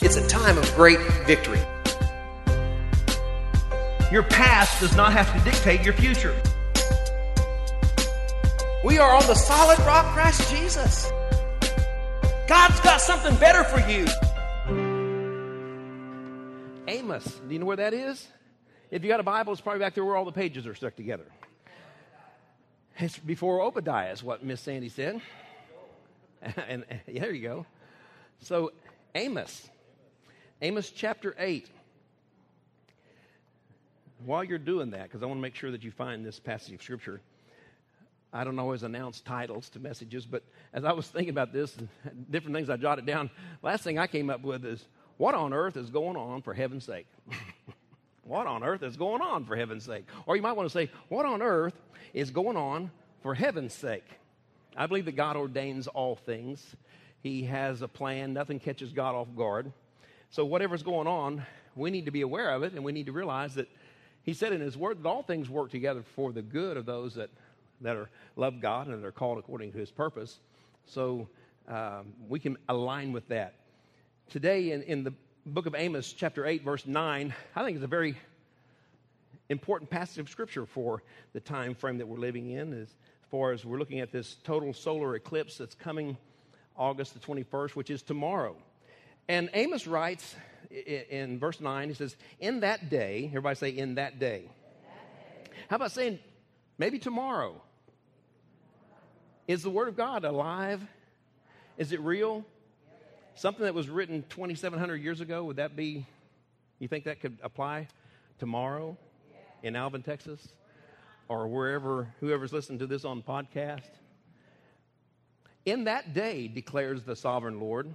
It's a time of great victory. Your past does not have to dictate your future. We are on the solid rock, Christ Jesus. God's got something better for you. Amos, do you know where that is? If you got a Bible, it's probably back there where all the pages are stuck together. It's before Obadiah, is what Miss Sandy said. and, and yeah, there you go. So, Amos, Amos chapter 8. While you're doing that, because I want to make sure that you find this passage of Scripture, I don't always announce titles to messages, but as I was thinking about this, different things I jotted down, last thing I came up with is what on earth is going on for heaven's sake? what on earth is going on for heaven's sake? Or you might want to say, what on earth is going on for heaven's sake? I believe that God ordains all things. He has a plan. Nothing catches God off guard. So, whatever's going on, we need to be aware of it, and we need to realize that He said in His Word that all things work together for the good of those that, that are love God and that are called according to His purpose. So, um, we can align with that. Today, in, in the book of Amos, chapter 8, verse 9, I think it's a very important passage of Scripture for the time frame that we're living in, as far as we're looking at this total solar eclipse that's coming August the 21st, which is tomorrow. And Amos writes in verse 9, he says, In that day, everybody say, In that day. How about saying, maybe tomorrow? Is the Word of God alive? Is it real? Something that was written 2,700 years ago, would that be, you think that could apply tomorrow in Alvin, Texas? Or wherever, whoever's listening to this on podcast? In that day, declares the sovereign Lord,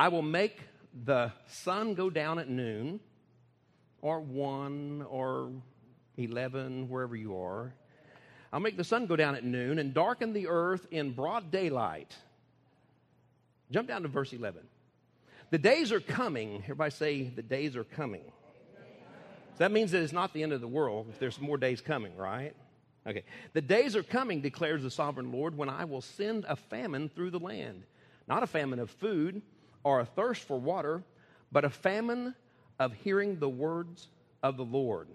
I will make the sun go down at noon, or 1, or 11, wherever you are. I'll make the sun go down at noon and darken the earth in broad daylight. Jump down to verse 11. The days are coming. Everybody say, the days are coming. So that means that it's not the end of the world if there's more days coming, right? Okay. The days are coming, declares the sovereign Lord, when I will send a famine through the land. Not a famine of food or a thirst for water, but a famine of hearing the words of the Lord.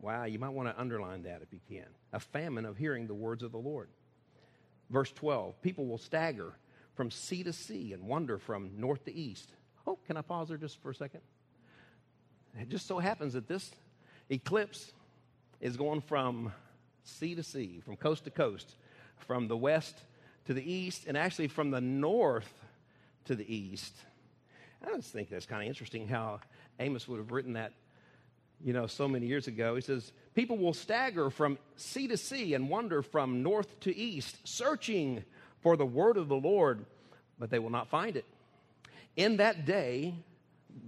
Wow, you might want to underline that if you can. A famine of hearing the words of the Lord. Verse 12 People will stagger from sea to sea and wander from north to east. Oh, can I pause there just for a second? It just so happens that this eclipse is going from sea to sea, from coast to coast, from the west to the east, and actually from the north to the east. I just think that's kind of interesting how Amos would have written that, you know, so many years ago. He says, People will stagger from sea to sea and wander from north to east, searching for the word of the Lord, but they will not find it. In that day,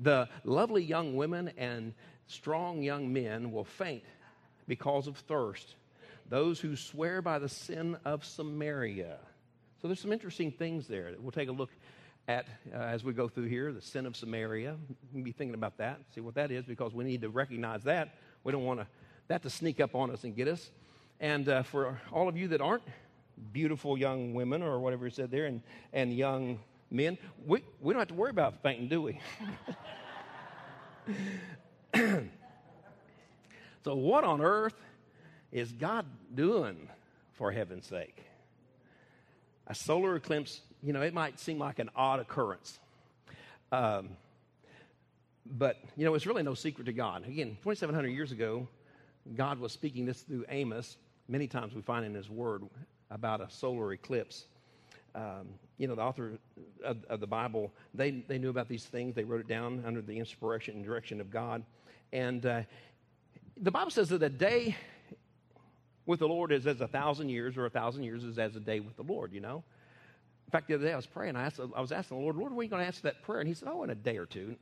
the lovely young women and strong young men will faint because of thirst those who swear by the sin of Samaria. So there's some interesting things there that we'll take a look at uh, as we go through here the sin of Samaria. Can be thinking about that, see what that is, because we need to recognize that. We don't want that to sneak up on us and get us. And uh, for all of you that aren't beautiful young women or whatever it said there, and, and young men, we, we don't have to worry about fainting, do we? so, what on earth is God doing for heaven's sake? A solar eclipse, you know, it might seem like an odd occurrence. Um, but, you know, it's really no secret to God. Again, 2,700 years ago, God was speaking this through Amos. Many times we find in his word about a solar eclipse. Um, you know, the author of, of, the Bible, they, they knew about these things. They wrote it down under the inspiration and direction of God. And uh, the Bible says that a day with the Lord is as a thousand years, or a thousand years is as a day with the Lord, you know? In fact, the other day I was praying, I, asked, I was asking the Lord, Lord, when are you going to answer that prayer? And he said, Oh, in a day or two.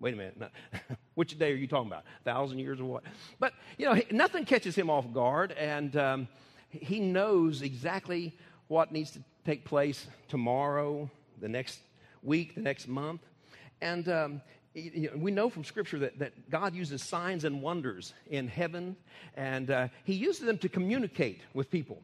Wait a minute. No. Which day are you talking about? A thousand years or what? But, you know, nothing catches him off guard, and um, he knows exactly what needs to take place tomorrow, the next week, the next month. And um, we know from Scripture that, that God uses signs and wonders in heaven, and uh, He uses them to communicate with people.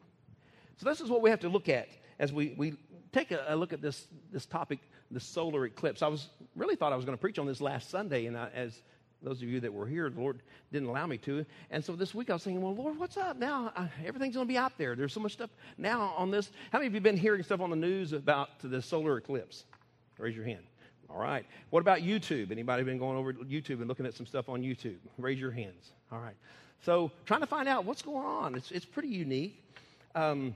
So, this is what we have to look at as we, we take a, a, look at this, this topic, the solar eclipse. I was really thought I was going to preach on this last Sunday, and I, as those of you that were here, the Lord didn't allow me to. And so this week I was thinking, well, Lord, what's up now? Uh, everything's going to be out there. There's so much stuff now on this. How many of you been hearing stuff on the news about the solar eclipse? Raise your hand. All right. What about YouTube? Anybody been going over YouTube and looking at some stuff on YouTube? Raise your hands. All right. So trying to find out what's going on. It's, it's pretty unique. Um,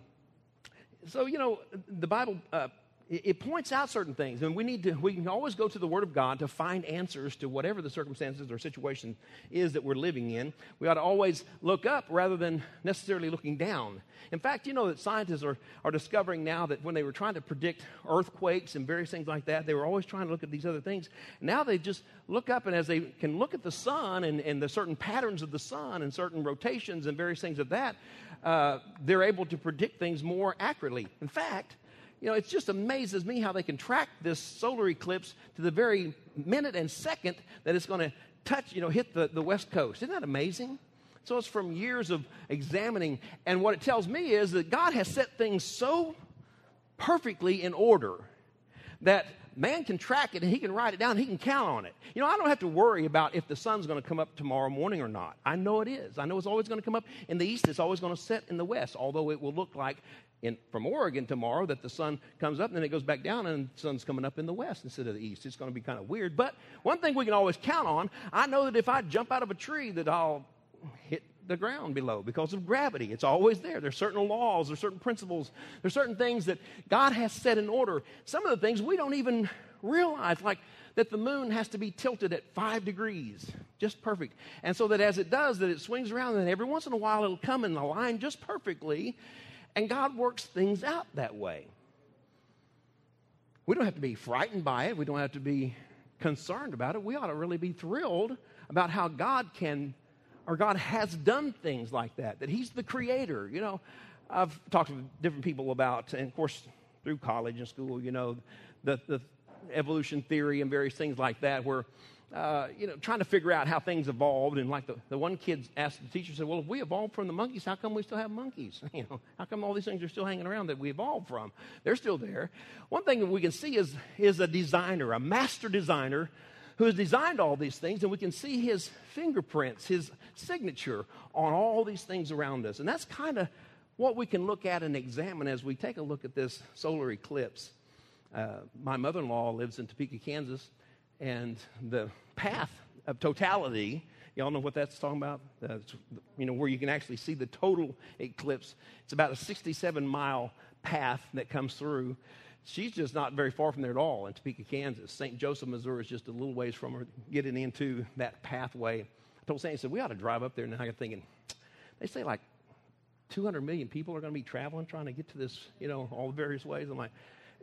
so, you know, the Bible uh, it points out certain things and we need to we can always go to the word of god to find answers to whatever the circumstances or situation is that we're living in. We ought to always look up rather than necessarily looking down. In fact you know that scientists are, are discovering now that when they were trying to predict earthquakes and various things like that they were always trying to look at these other things. Now they just look up and as they can look at the sun and, and the certain patterns of the sun and certain rotations and various things of that uh, they're able to predict things more accurately in fact you know, it just amazes me how they can track this solar eclipse to the very minute and second that it's going to touch, you know, hit the, the west coast. Isn't that amazing? So it's from years of examining. And what it tells me is that God has set things so perfectly in order that man can track it and he can write it down, he can count on it. You know, I don't have to worry about if the sun's going to come up tomorrow morning or not. I know it is. I know it's always going to come up in the east, it's always going to set in the west, although it will look like in, from Oregon tomorrow that the sun comes up and then it goes back down and the sun's coming up in the west instead of the east. It's going to be kind of weird. But one thing we can always count on, I know that if I jump out of a tree that I'll hit the ground below because of gravity. It's always there. There's certain laws, there's certain principles, there's certain things that God has set in order. Some of the things we don't even realize, like that the moon has to be tilted at five degrees, just perfect. And so that as it does, that it swings around, and every once in a while it'll come in a line just perfectly. And God works things out that way. We don't have to be frightened by it. We don't have to be concerned about it. We ought to really be thrilled about how God can or God has done things like that, that He's the creator. You know, I've talked to different people about, and of course, through college and school, you know, the, the evolution theory and various things like that, where uh, you know, trying to figure out how things evolved. And like the, the one kid asked the teacher, said, Well, if we evolved from the monkeys, how come we still have monkeys? You know, how come all these things are still hanging around that we evolved from? They're still there. One thing that we can see is, is a designer, a master designer who has designed all these things, and we can see his fingerprints, his signature on all these things around us. And that's kind of what we can look at and examine as we take a look at this solar eclipse. Uh, my mother in law lives in Topeka, Kansas and the path of totality y'all know what that's talking about that's, you know where you can actually see the total eclipse it's about a 67 mile path that comes through she's just not very far from there at all in topeka kansas. St joseph missouri is just a little ways from her getting into that pathway. I told sandy said we ought to drive up there and i got thinking they say like 200 million people are going to be traveling trying to get to this you know all the various ways. I'm like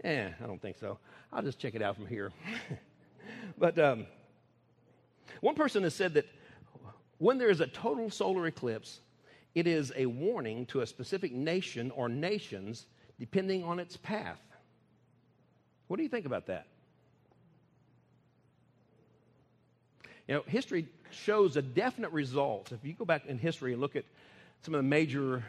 eh i don't think so. I'll just check it out from here. But um, one person has said that when there is a total solar eclipse, it is a warning to a specific nation or nations depending on its path. What do you think about that? You know, history shows a definite result. If you go back in history and look at some of the major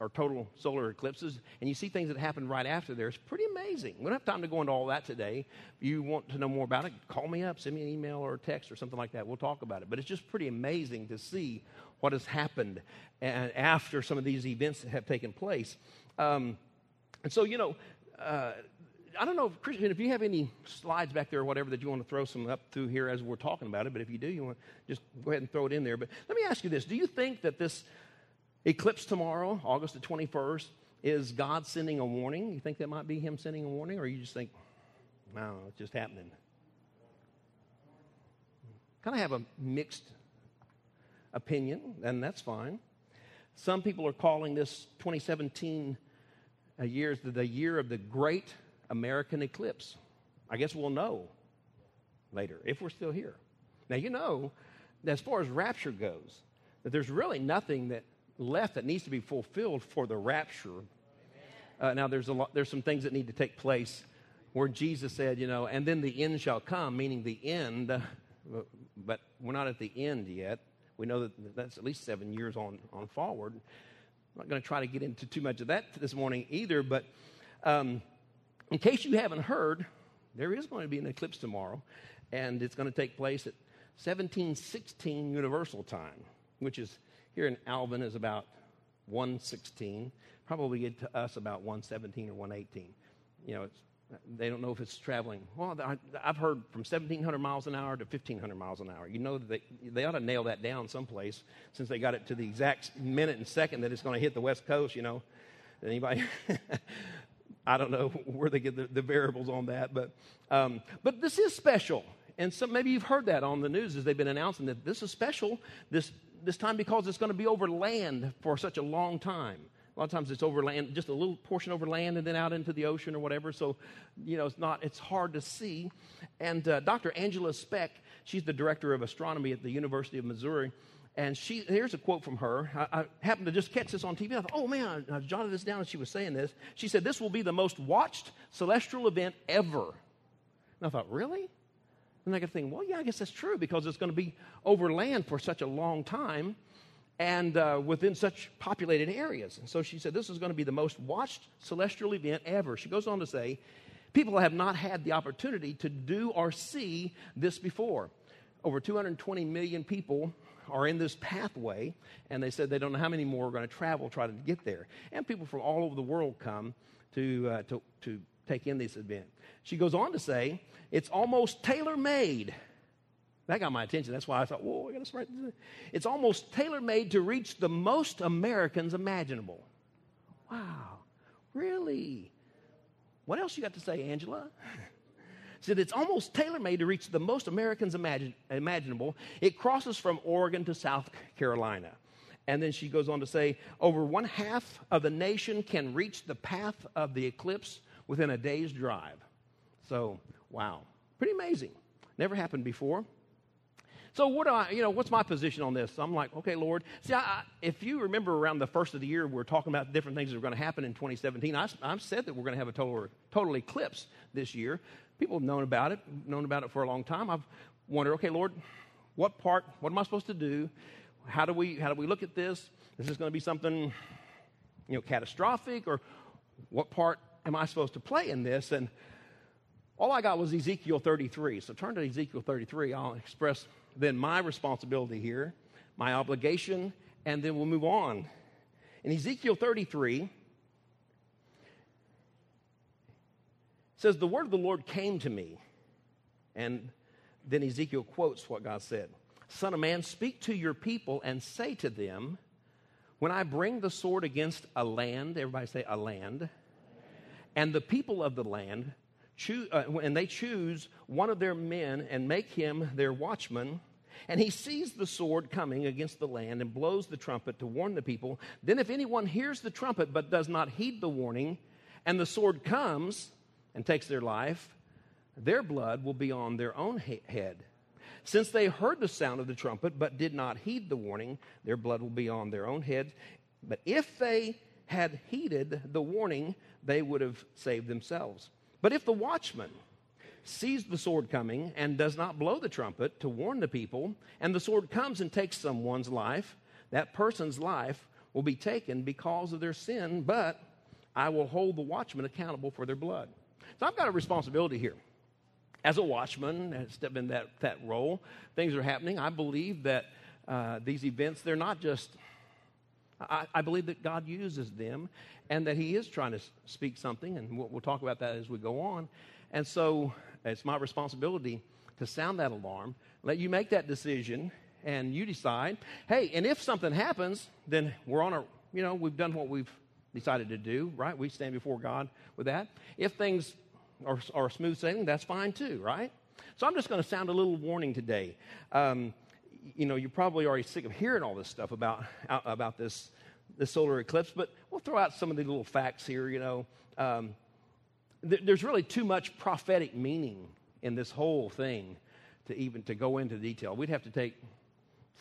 or total solar eclipses, and you see things that happen right after there. It's pretty amazing. We don't have time to go into all that today. If you want to know more about it, call me up, send me an email or a text or something like that. We'll talk about it. But it's just pretty amazing to see what has happened after some of these events have taken place. Um, and so, you know, uh, I don't know, Christian, if you have any slides back there or whatever that you want to throw some up through here as we're talking about it, but if you do, you want just go ahead and throw it in there. But let me ask you this Do you think that this Eclipse tomorrow, August the 21st, is God sending a warning? You think that might be Him sending a warning, or you just think, I it's just happening? Kind of have a mixed opinion, and that's fine. Some people are calling this 2017 a uh, year the year of the great American eclipse. I guess we'll know later if we're still here. Now, you know, as far as rapture goes, that there's really nothing that left that needs to be fulfilled for the rapture. Uh, now, there's, a lot, there's some things that need to take place where Jesus said, you know, and then the end shall come, meaning the end, but we're not at the end yet. We know that that's at least seven years on, on forward. I'm not going to try to get into too much of that this morning either, but um, in case you haven't heard, there is going to be an eclipse tomorrow, and it's going to take place at 1716 Universal Time, which is here in Alvin is about 116. Probably get to us about 117 or 118. You know, they don't know if it's traveling. Well, I, have heard from 1,700 miles an hour to 1,500 miles an hour. You know they, they ought to nail that down someplace since they got it to the exact minute and second that it's going to hit the West Coast, you know. Anybody? I don't know where they get the, the variables on that, but, um, but this is special. And so maybe you've heard that on the news as they've been announcing that this is special this, this time because it's going to be over land for such a long time. A lot of times it's over land, just a little portion over land and then out into the ocean or whatever. So, you know, it's not, it's hard to see. And uh, Dr. Angela Speck, she's the director of astronomy at the University of Missouri. And she, here's a quote from her. I, I happened to just catch this on TV. I thought, oh man, I, I jotted this down and she was saying this. She said, This will be the most watched celestial event ever. And I thought, really? And I could think, well, yeah, I guess that's true because it's going to be over land for such a long time and uh, within such populated areas. And so she said, this is going to be the most watched celestial event ever. She goes on to say, people have not had the opportunity to do or see this before. Over 220 million people are in this pathway, and they said they don't know how many more are going to travel try to get there. And people from all over the world come to, uh, to, to take in this event. She goes on to say, it's almost tailor made. That got my attention. That's why I thought, whoa, I got to. It's almost tailor made to reach the most Americans imaginable. Wow, really? What else you got to say, Angela? said it's almost tailor made to reach the most Americans imagine, imaginable. It crosses from Oregon to South Carolina. And then she goes on to say over one half of the nation can reach the path of the eclipse within a day's drive. So, wow, pretty amazing. Never happened before. So what do I, you know, what's my position on this? I'm like, okay, Lord. See, I, I, if you remember around the first of the year, we are talking about different things that are going to happen in 2017. I, I said that we're going to have a total, total eclipse this year. People have known about it, known about it for a long time. I've wondered, okay, Lord, what part, what am I supposed to do? How do we, how do we look at this? Is this going to be something, you know, catastrophic or what part am I supposed to play in this? And all I got was Ezekiel 33. So turn to Ezekiel 33. I'll express then my responsibility here, my obligation, and then we'll move on. In Ezekiel 33, says, The word of the Lord came to me. And then Ezekiel quotes what God said Son of man, speak to your people and say to them, When I bring the sword against a land, everybody say a land, and the people of the land choose, uh, and they choose one of their men and make him their watchman, and he sees the sword coming against the land and blows the trumpet to warn the people, then if anyone hears the trumpet but does not heed the warning, and the sword comes and takes their life, their blood will be on their own head. Since they heard the sound of the trumpet but did not heed the warning, their blood will be on their own heads. But if they had heeded the warning, they would have saved themselves. But if the watchman sees the sword coming and does not blow the trumpet to warn the people, and the sword comes and takes someone's life, that person's life will be taken because of their sin, but I will hold the watchman accountable for their blood. So I've got a responsibility here. As a watchman, I step in that, that role. Things are happening. I believe that uh, these events, they're not just I, I, believe that God uses them and that He is trying to speak something, and we'll, we'll talk about that as we go on. And so it's my responsibility to sound that alarm, let you make that decision, and you decide, hey, and if something happens, then we're on a, you know, we've done what we've decided to do, right? We stand before God with that. If things are, are smooth sailing, that's fine too, right? So I'm just going to sound a little warning today. Um, you know, you're probably already sick of hearing all this stuff about, about this, this solar eclipse, but we'll throw out some of the little facts here, you know. Um, th- there's really too much prophetic meaning in this whole thing to even to go into detail. We'd have to take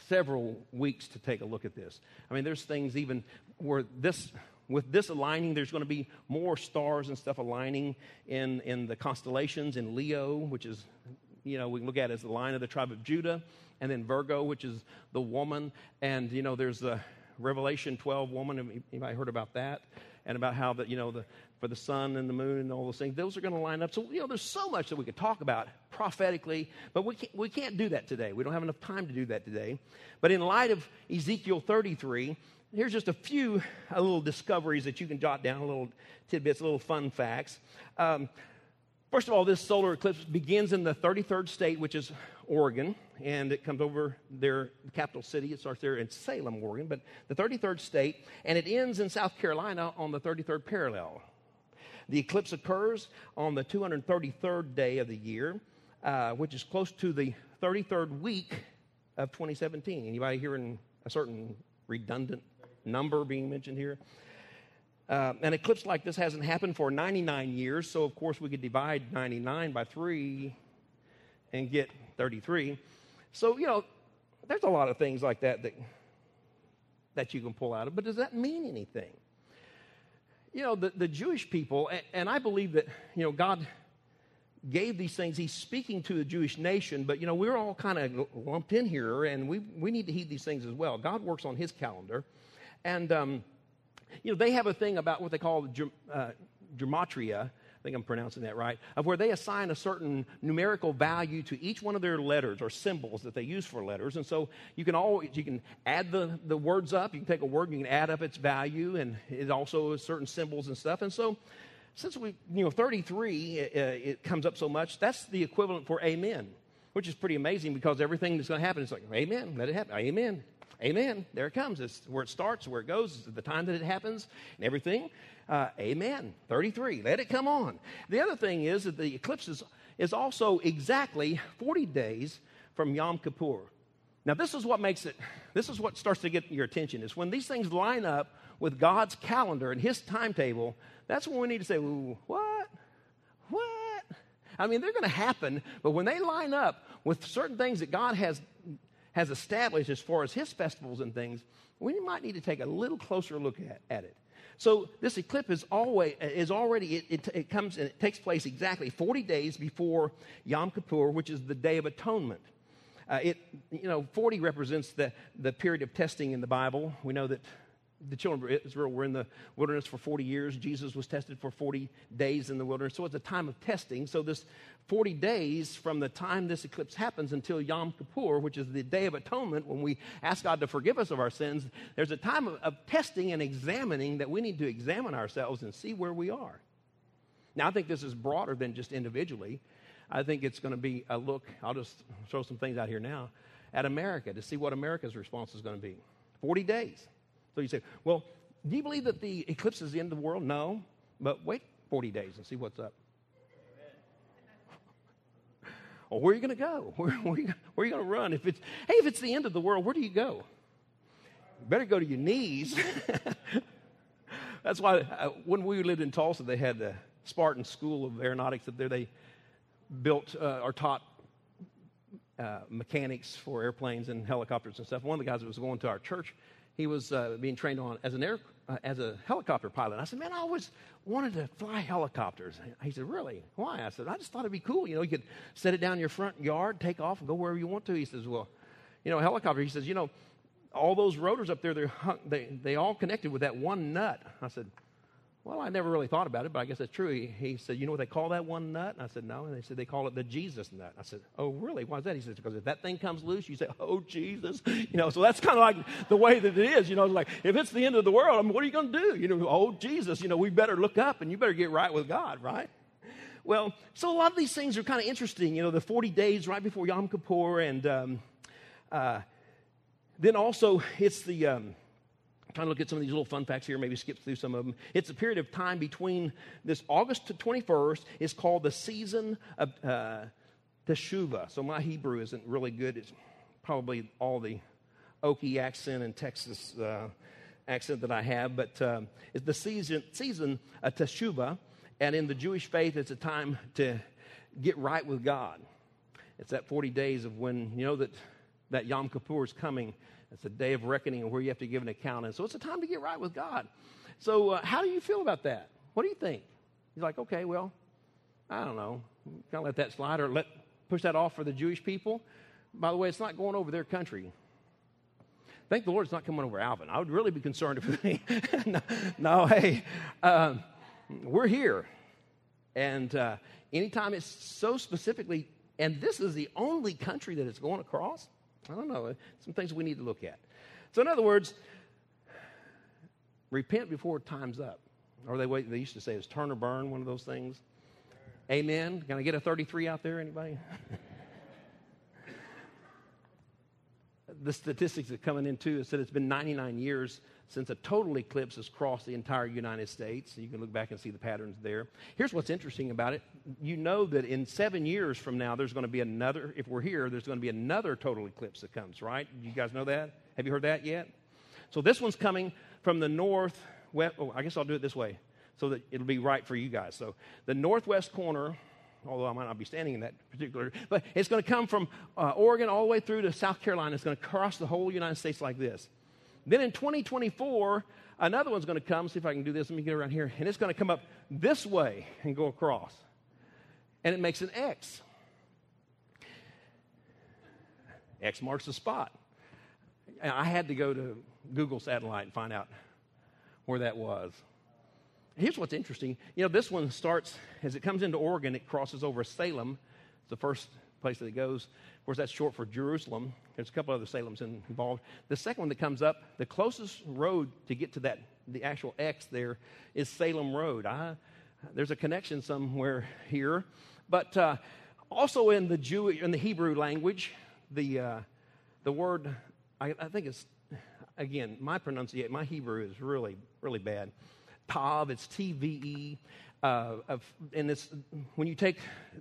several weeks to take a look at this. I mean, there's things even where this with this aligning, there's going to be more stars and stuff aligning in, in the constellations in Leo, which is, you know, we look at as the line of the tribe of Judah and then Virgo, which is the woman. And, you know, there's the Revelation 12 woman. Anybody heard about that? And about how, the, you know, the for the sun and the moon and all those things. Those are going to line up. So, you know, there's so much that we could talk about prophetically, but we can't, we can't do that today. We don't have enough time to do that today. But in light of Ezekiel 33, here's just a few a little discoveries that you can jot down, little tidbits, little fun facts. Um, first of all, this solar eclipse begins in the 33rd state, which is Oregon, and it comes over their capital city. It starts there in Salem, Oregon, but the 33rd state, and it ends in South Carolina on the 33rd parallel. The eclipse occurs on the 233rd day of the year, uh, which is close to the 33rd week of 2017. Anybody hearing a certain redundant number being mentioned here? Uh, an eclipse like this hasn't happened for 99 years, so of course we could divide 99 by 3 and get 33. So, you know, there's a lot of things like that that, that you can pull out of, but does that mean anything? You know, the, the Jewish people, and, and I believe that, you know, God gave these things. He's speaking to the Jewish nation, but, you know, we're all kind of lumped in here, and we, we need to heed these things as well. God works on his calendar. And, um, you know, they have a thing about what they call uh, gematria. I think I'm pronouncing that right, of where they assign a certain numerical value to each one of their letters or symbols that they use for letters. And so you can always you can add the, the words up. You can take a word, you can add up its value, and it also has certain symbols and stuff. And so since we, you know, 33, uh, it comes up so much, that's the equivalent for amen, which is pretty amazing because everything that's going to happen is like, amen, let it happen, amen, Amen. There it comes. It's where it starts, where it goes, the time that it happens, and everything. Uh, amen. 33. Let it come on. The other thing is that the eclipse is, is also exactly 40 days from Yom Kippur. Now, this is what makes it, this is what starts to get your attention, is when these things line up with God's calendar and His timetable, that's when we need to say, what? What? I mean, they're going to happen, but when they line up with certain things that God has has established as far as his festivals and things, we might need to take a little closer look at, at it. So this eclipse is always is already it, it, it, comes and it takes place exactly 40 days before Yom Kippur, which is the Day of Atonement. Uh, it you know 40 represents the the period of testing in the Bible. We know that the children of Israel were in the wilderness for 40 years. Jesus was tested for 40 days in the wilderness. So it's a time of testing. So, this 40 days from the time this eclipse happens until Yom Kippur, which is the Day of Atonement, when we ask God to forgive us of our sins, there's a time of, of testing and examining that we need to examine ourselves and see where we are. Now, I think this is broader than just individually. I think it's going to be a look, I'll just throw some things out here now, at America to see what America's response is going to be. 40 days. So you say, well, do you believe that the eclipse is the end of the world? No. But wait 40 days and see what's up. Well, where are you going to go? Where, where, are you, where are you going to run? If it's, hey, if it's the end of the world, where do you go? You better go to your knees. That's why uh, when we lived in Tulsa, they had the Spartan School of Aeronautics up there. They built uh, or taught uh, mechanics for airplanes and helicopters and stuff. One of the guys that was going to our church he was uh, being trained on as an air, uh, as a helicopter pilot. I said, man, I always wanted to fly helicopters. He said, really? Why? I said, I just thought it'd be cool. You know, you could set it down in your front yard, take off, and go wherever you want to. He says, well, you know, helicopter. He says, you know, all those rotors up there, they're hung, they they all connected with that one nut. I said, well, I never really thought about it, but I guess that's true. He, he, said, You know what they call that one nut? And I said, No. And they said, They call it the Jesus nut. I said, Oh, really? Why is that? He said, Because if that thing comes loose, you say, Oh, Jesus. You know, so that's kind of like the way that it is. You know, like if it's the end of the world, I mean, what are you going to do? You know, oh, Jesus, you know, we better look up and you better get right with God, right? Well, so a lot of these things are kind of interesting. You know, the 40 days right before Yom Kippur, and um, uh, then also it's the. Um, trying to look at some of these little fun facts here, maybe skip through some of them. It's a period of time between this August to 21st is called the season of uh, Teshuvah. So my Hebrew isn't really good. It's probably all the Okie accent and Texas uh, accent that I have, but um, it's the season, season of Teshuvah. And in the Jewish faith, it's a time to get right with God. It's that 40 days of when you know that, that Yom Kippur is coming it's a day of reckoning and where you have to give an account. And so it's a time to get right with God. So, uh, how do you feel about that? What do you think? He's like, okay, well, I don't know. Kind of let that slide or let push that off for the Jewish people. By the way, it's not going over their country. Thank the Lord it's not coming over Alvin. I would really be concerned if no, no, hey, uh, we're here. And uh, anytime it's so specifically, and this is the only country that it's going across, I don't know, some things we need to look at. So, in other words, repent before time's up. Or they, they used to say it's turn or burn, one of those things. Amen. Can I get a 33 out there, anybody? the statistics that coming in too is that it's been 99 years since a total eclipse has crossed the entire United States. You can look back and see the patterns there. Here's what's interesting about it. You know that in seven years from now, there's going to be another, if we're here, there's going to be another total eclipse that comes, right? You guys know that? Have you heard that yet? So this one's coming from the north, west, oh, I guess I'll do it this way so that it'll be right for you guys. So the northwest corner, although I might not be standing in that particular, but it's going to come from uh, Oregon all the way through to South Carolina. It's going to cross the whole United States like this. Then in 2024, another one's going to come. See if I can do this. Let me get around here. And it's going to come up this way and go across. And it makes an X. X marks the spot. I had to go to Google Satellite and find out where that was. Here's what's interesting. You know, this one starts, as it comes into Oregon, it crosses over Salem. It's the first place that it goes. Of course, that's short for Jerusalem. There's a couple other Salems involved. The second one that comes up, the closest road to get to that, the actual X there, is Salem Road. I, there's a connection somewhere here. But uh, also in the Jew, in the Hebrew language, the, uh, the word, I, I think it's, again, my pronunciation, my Hebrew is really, really bad. Tav, it's T V E. Uh, and it's, when you take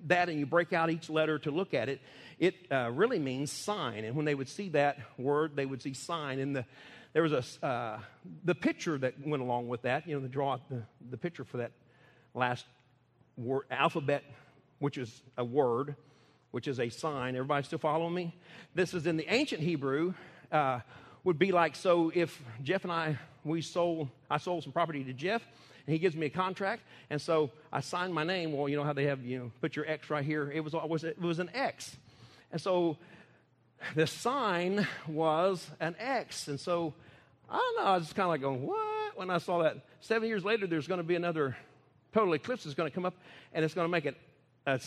that and you break out each letter to look at it, it uh, really means sign. And when they would see that word, they would see sign. And the, there was a, uh, the picture that went along with that, you know, the draw, the, the picture for that last word, alphabet, which is a word, which is a sign. Everybody still following me? This is in the ancient Hebrew, uh, would be like so if Jeff and I we sold I sold some property to Jeff and he gives me a contract. And so I signed my name. Well you know how they have you know put your X right here. It was it was an X. And so the sign was an X. And so I don't know I was just kind of like going what? When I saw that seven years later there's going to be another total eclipse is going to come up and it's going to make it a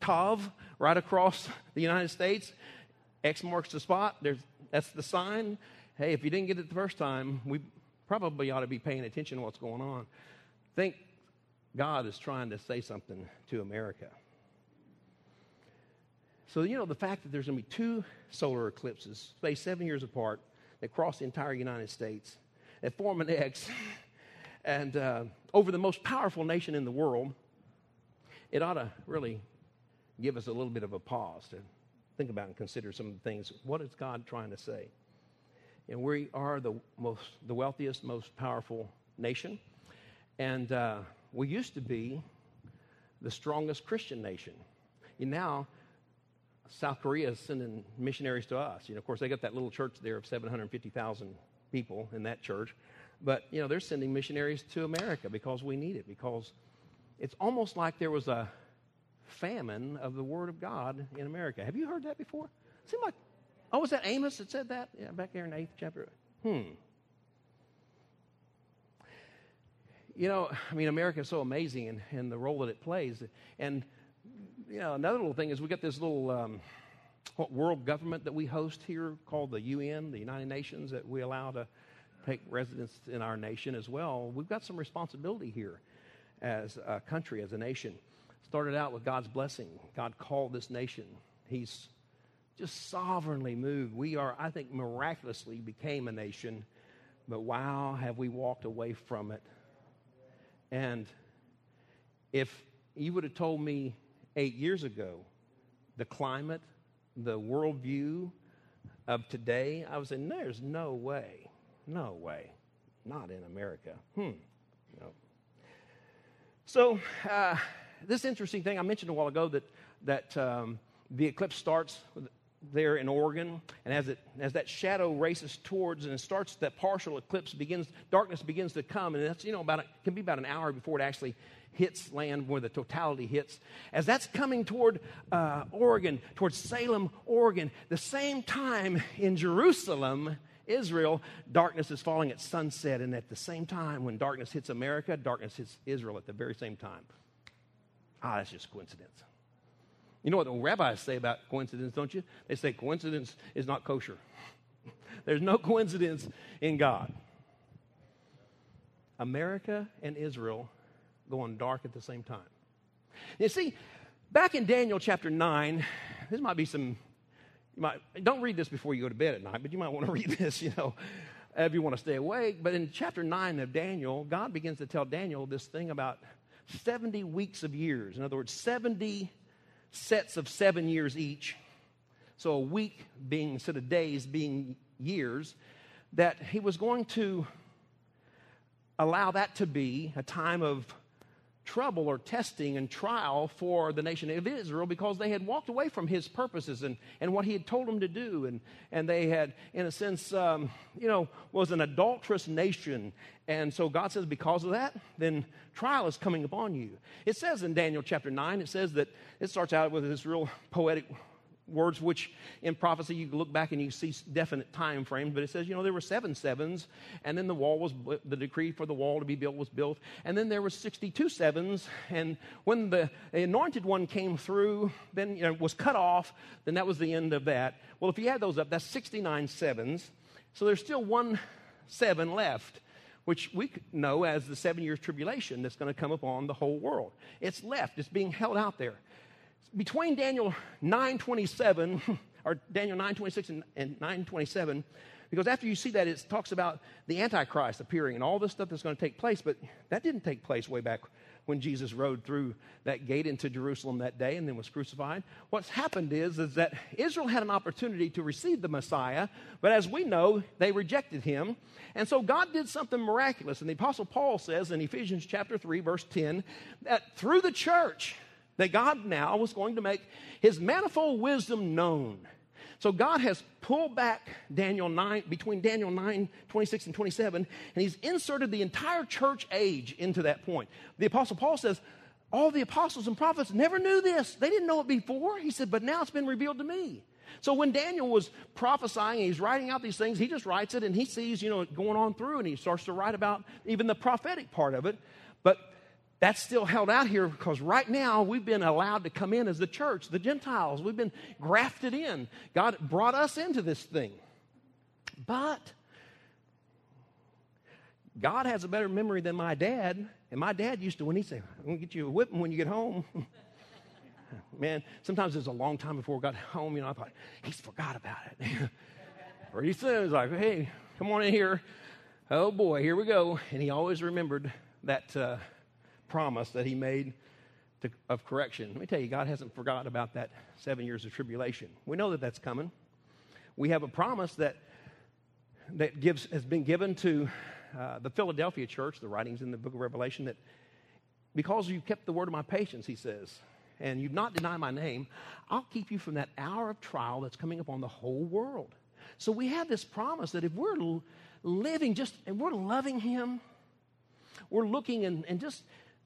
tav right across the United States. X marks the spot. There's that's the sign. Hey, if you didn't get it the first time, we probably ought to be paying attention to what's going on. think God is trying to say something to America. So, you know, the fact that there's going to be two solar eclipses spaced seven years apart that cross the entire United States, that form an X, and uh, over the most powerful nation in the world, it ought to really give us a little bit of a pause to think about and consider some of the things. What is God trying to say? And we are the most, the wealthiest, most powerful nation. And uh, we used to be the strongest Christian nation. And now, South Korea is sending missionaries to us. You know, of course, they got that little church there of 750,000 people in that church. But, you know, they're sending missionaries to America because we need it, because it's almost like there was a famine of the Word of God in America. Have you heard that before? It seemed like Oh, was that Amos that said that? Yeah, back there in the eighth chapter. Hmm. You know, I mean, America is so amazing and, in the role that it plays. And, you know, another little thing is we got this little um, world government that we host here called the UN, the United Nations, that we allow to take residence in our nation as well. We've got some responsibility here as a country, as a nation. Started out with God's blessing. God called this nation. He's just sovereignly moved. We are, I think, miraculously became a nation, but wow, have we walked away from it. And if you would have told me eight years ago the climate, the worldview of today, I would say, there's no way, no way, not in America. Hmm, no. So, uh, this interesting thing I mentioned a while ago that that um, the eclipse starts there in Oregon, and as, it, as that shadow races towards and it starts, that partial eclipse begins, darkness begins to come, and that's, you know, about, a, can be about an hour before it actually hits land where the totality hits. As that's coming toward uh, Oregon, towards Salem, Oregon, the same time in Jerusalem, Israel, darkness is falling at sunset. And at the same time, when darkness hits America, darkness hits Israel at the very same time. Ah, that's just coincidence. You know what the rabbis say about coincidence, don't you? They say coincidence is not kosher. There's no coincidence in God. America and Israel going dark at the same time. You see, back in Daniel chapter 9, this might be some, you might, don't read this before you go to bed at night, but you might want to read this, you know, if you want to stay awake. But in chapter 9 of Daniel, God begins to tell Daniel this thing about 70 weeks of years. In other words, 70 sets of seven years each. So a week being, instead of days, being years, that he was going to allow that to be a time of trouble or testing and trial for the nation of Israel because they had walked away from his purposes and, and what he had told them to do. And, and they had, in a sense, um, you know, was an adulterous nation. And so God says, because of that, then trial is coming upon you. It says in Daniel chapter 9, it says that it starts out with this real poetic words which in prophecy you look back and you see definite time frames but it says you know there were seven sevens and then the wall was the decree for the wall to be built was built and then there were 62 sevens and when the anointed one came through then you know, was cut off then that was the end of that. Well if you add those up that's 69 sevens. So there's still one seven left which we know as the seven years tribulation that's going to come upon the whole world. It's left. It's being held out there between Daniel 9:27 or Daniel 9:26 and, and 9:27 because after you see that it talks about the antichrist appearing and all this stuff that's going to take place but that didn't take place way back when Jesus rode through that gate into Jerusalem that day and then was crucified. What's happened is, is that Israel had an opportunity to receive the Messiah, but as we know, they rejected him. And so God did something miraculous. And the Apostle Paul says in Ephesians chapter 3, verse 10, that through the church, that God now was going to make his manifold wisdom known. So God has pulled back Daniel 9, between Daniel 9, 26 and 27, and he's inserted the entire church age into that point. The Apostle Paul says, All the apostles and prophets never knew this. They didn't know it before. He said, But now it's been revealed to me. So when Daniel was prophesying, he's writing out these things, he just writes it and he sees, you know, going on through and he starts to write about even the prophetic part of it. That's still held out here because right now we've been allowed to come in as the church, the Gentiles. We've been grafted in. God brought us into this thing. But God has a better memory than my dad. And my dad used to, when he said, I'm going to get you a whipping when you get home. Man, sometimes it's a long time before we got home. You know, I thought, he's forgot about it. Pretty soon, it's like, hey, come on in here. Oh boy, here we go. And he always remembered that. Uh, promise that he made to, of correction. Let me tell you, God hasn't forgotten about that seven years of tribulation. We know that that's coming. We have a promise that, that gives, has been given to uh, the Philadelphia church, the writings in the book of Revelation, that because you kept the word of my patience, he says, and you've not denied my name, I'll keep you from that hour of trial that's coming upon the whole world. So we have this promise that if we're living just, and we're loving him, we're looking and, and just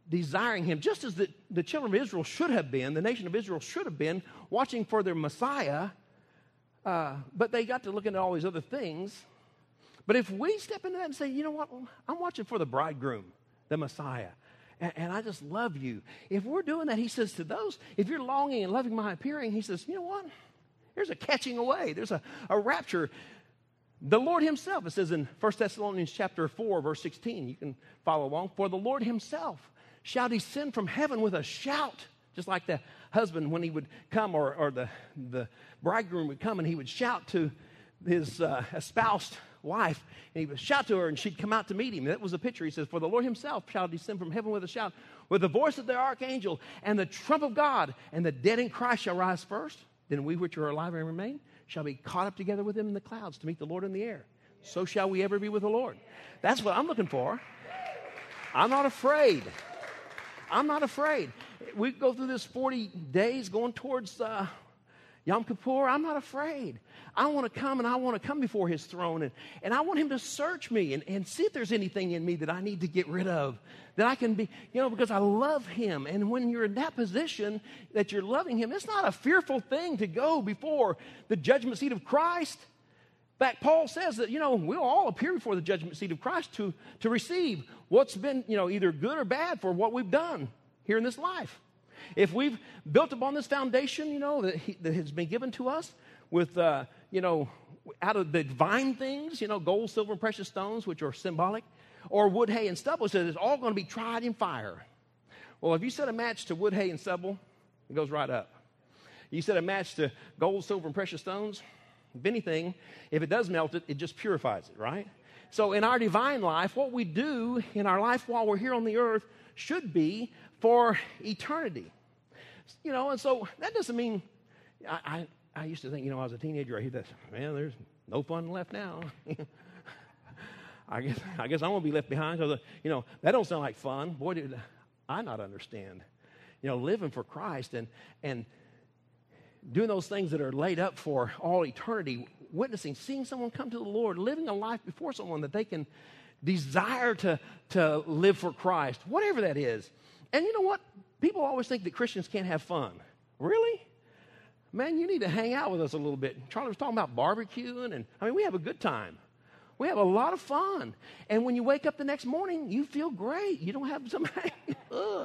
desiring him, just as the, the children of Israel should have been, the nation of Israel should have been, watching for their Messiah, uh, but they got to looking at all these other things. But if we step into that and say, you know what, I'm watching for the bridegroom, the Messiah, and, and I just love you. If we're doing that, he says to those, if you're longing and loving my appearing, he says, you know what? There's a catching away. There's a, a rapture. The Lord Himself, it says in 1 Thessalonians chapter 4, verse 16, you can follow along. For the Lord Himself shall descend from heaven with a shout, just like the husband when he would come, or, or the, the bridegroom would come and he would shout to his uh, espoused wife, and he would shout to her, and she'd come out to meet him. That was a picture. He says, For the Lord himself shall descend from heaven with a shout, with the voice of the archangel, and the trump of God, and the dead in Christ shall rise first. Then we which are alive and remain shall be caught up together with him in the clouds to meet the Lord in the air. So shall we ever be with the Lord. That's what I'm looking for. I'm not afraid. I'm not afraid. We go through this 40 days going towards uh, Yom Kippur. I'm not afraid. I want to come and I want to come before his throne and, and I want him to search me and, and see if there's anything in me that I need to get rid of. That I can be, you know, because I love him. And when you're in that position that you're loving him, it's not a fearful thing to go before the judgment seat of Christ. Fact, Paul says that, you know, we'll all appear before the judgment seat of Christ to, to receive what's been, you know, either good or bad for what we've done here in this life. If we've built upon this foundation, you know, that, he, that has been given to us with, uh, you know, out of the divine things, you know, gold, silver, and precious stones, which are symbolic, or wood, hay, and stubble, says it's all going to be tried in fire. Well, if you set a match to wood, hay, and stubble, it goes right up. You set a match to gold, silver, and precious stones, if anything, if it does melt it, it just purifies it, right? So in our divine life, what we do in our life while we're here on the earth should be for eternity. You know, and so that doesn't mean I, I, I used to think, you know, as a teenager, I hear that, man, there's no fun left now. I guess, I guess going to be left behind. So, the, you know, that don't sound like fun. Boy, did I not understand. You know, living for Christ and, and doing those things that are laid up for all eternity, witnessing, seeing someone come to the Lord, living a life before someone that they can desire to, to live for Christ, whatever that is. And you know what? People always think that Christians can't have fun. Really? Man, you need to hang out with us a little bit. Charlie was talking about barbecuing, and I mean, we have a good time. We have a lot of fun. And when you wake up the next morning, you feel great. You don't have some,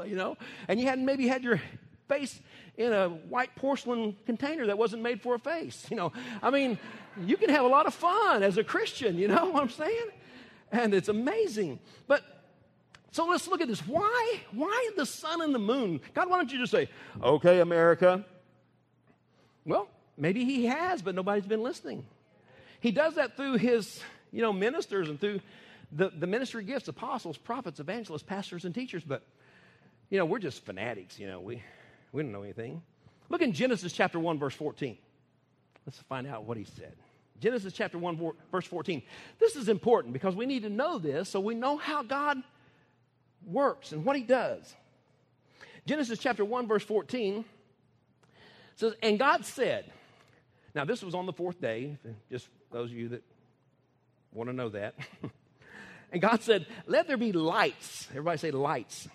you know, and you hadn't maybe had your face in a white porcelain container that wasn't made for a face. You know, I mean, you can have a lot of fun as a Christian, you know what I'm saying? And it's amazing. But so let's look at this. Why? Why the sun and the moon? God, why don't you just say, okay, America? Well, maybe he has, but nobody's been listening. He does that through his, you know, ministers and through the, the ministry gifts, apostles, prophets, evangelists, pastors, and teachers. But, you know, we're just fanatics, you know. We, we don't know anything. Look in Genesis chapter 1, verse 14. Let's find out what he said. Genesis chapter 1, verse 14. This is important because we need to know this so we know how God works and what he does. Genesis chapter 1, verse 14 says, And God said, now this was on the fourth day, just those of you that want to know that. and God said, Let there be lights. Everybody say lights.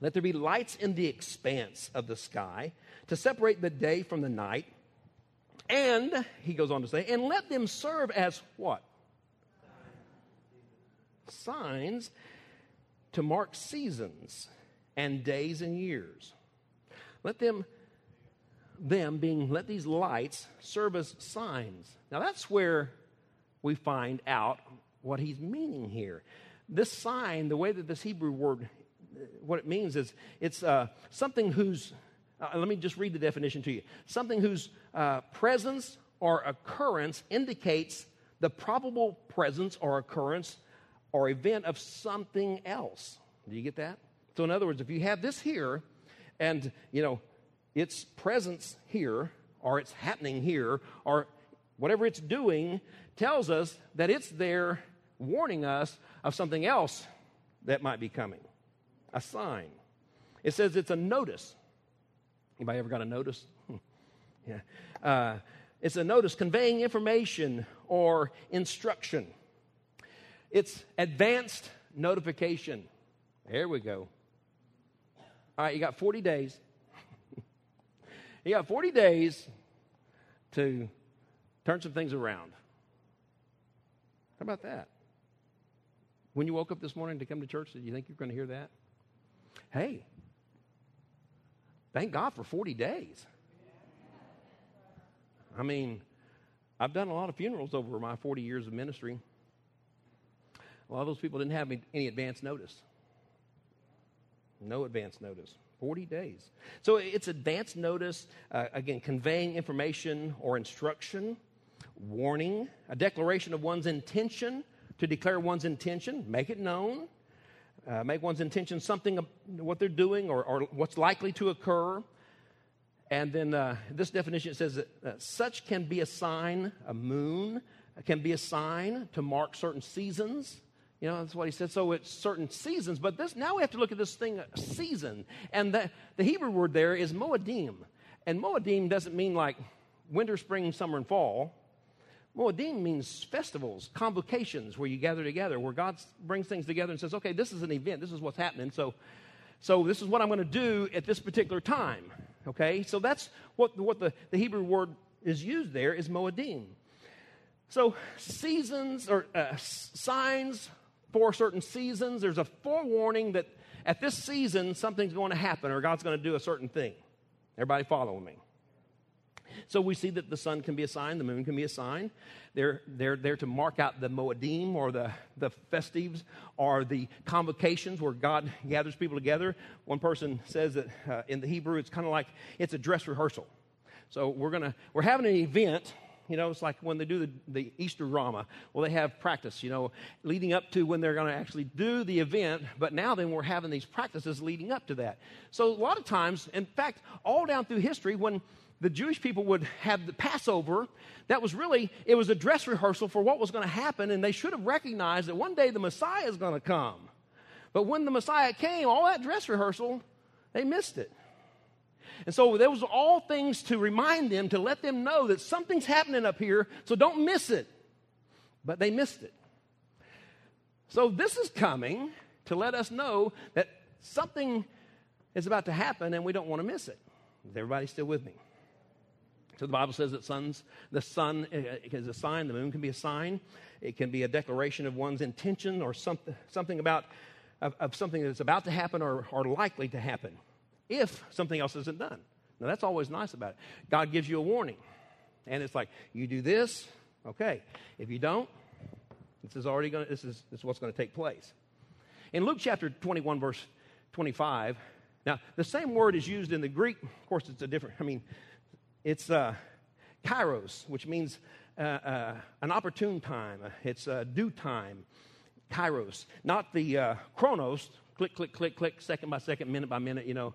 Let there be lights in the expanse of the sky to separate the day from the night. And, he goes on to say, and let them serve as what? Signs to mark seasons and days and years. Let them, them being, let these lights serve as signs. Now that's where we find out what he's meaning here. This sign, the way that this Hebrew word what it means is it's uh, something whose, uh, let me just read the definition to you something whose uh, presence or occurrence indicates the probable presence or occurrence or event of something else. Do you get that? So, in other words, if you have this here and, you know, its presence here or it's happening here or whatever it's doing tells us that it's there warning us of something else that might be coming a sign. It says it's a notice. Anybody ever got a notice? yeah. Uh, it's a notice conveying information or instruction. It's advanced notification. There we go. All right, you got 40 days. you got 40 days to turn some things around. How about that? When you woke up this morning to come to church, did you think you were going to hear that? Hey, thank God for 40 days. I mean, I've done a lot of funerals over my 40 years of ministry. A lot of those people didn't have any advance notice. No advance notice. 40 days. So it's advance notice, uh, again, conveying information or instruction, warning, a declaration of one's intention to declare one's intention, make it known, uh, make one's intention something what they're doing or, or what's likely to occur. And then uh, this definition says that uh, such can be a sign, a moon can be a sign to mark certain seasons. You know, that's what he said. So it's certain seasons. But this now we have to look at this thing, season. And the, the Hebrew word there is moedim. And moedim doesn't mean like winter, spring, summer, and fall. Moedim means festivals, convocations where you gather together, where God brings things together and says, okay, this is an event, this is what's happening, so, so this is what I'm going to do at this particular time. Okay, so that's what, what the, the Hebrew word is used there is Moedim. So, seasons or uh, signs for certain seasons, there's a forewarning that at this season something's going to happen or God's going to do a certain thing. Everybody following me? So we see that the sun can be a sign, the moon can be a sign. They're, they're there to mark out the Moedim or the, the festives or the convocations where God gathers people together. One person says that uh, in the Hebrew it's kind of like it's a dress rehearsal. So we're gonna we're having an event you know, it's like when they do the, the Easter drama. Well, they have practice, you know, leading up to when they're going to actually do the event. But now then we're having these practices leading up to that. So a lot of times, in fact, all down through history, when the Jewish people would have the Passover. That was really, it was a dress rehearsal for what was going to happen, and they should have recognized that one day the Messiah is going to come. But when the Messiah came, all that dress rehearsal, they missed it. And so there was all things to remind them, to let them know that something's happening up here, so don't miss it. But they missed it. So this is coming to let us know that something is about to happen and we don't want to miss it. Is everybody still with me? So the Bible says that suns, the sun eh, eh, is a sign, the moon can be a sign. It can be a declaration of one's intention or something, something about of, of something that's about to happen or, or likely to happen if something else isn't done. Now that's always nice about it. God gives you a warning. And it's like, you do this, okay. If you don't, this is already going this is, this is what's going to take place. In Luke chapter 21, verse 25, now the same word is used in the Greek. Of course, it's a different, I mean, it's uh, kairos, which means uh, uh, an opportune time. It's uh, due time. Kairos, not the uh, chronos, click, click, click, click, second by second, minute by minute, you know,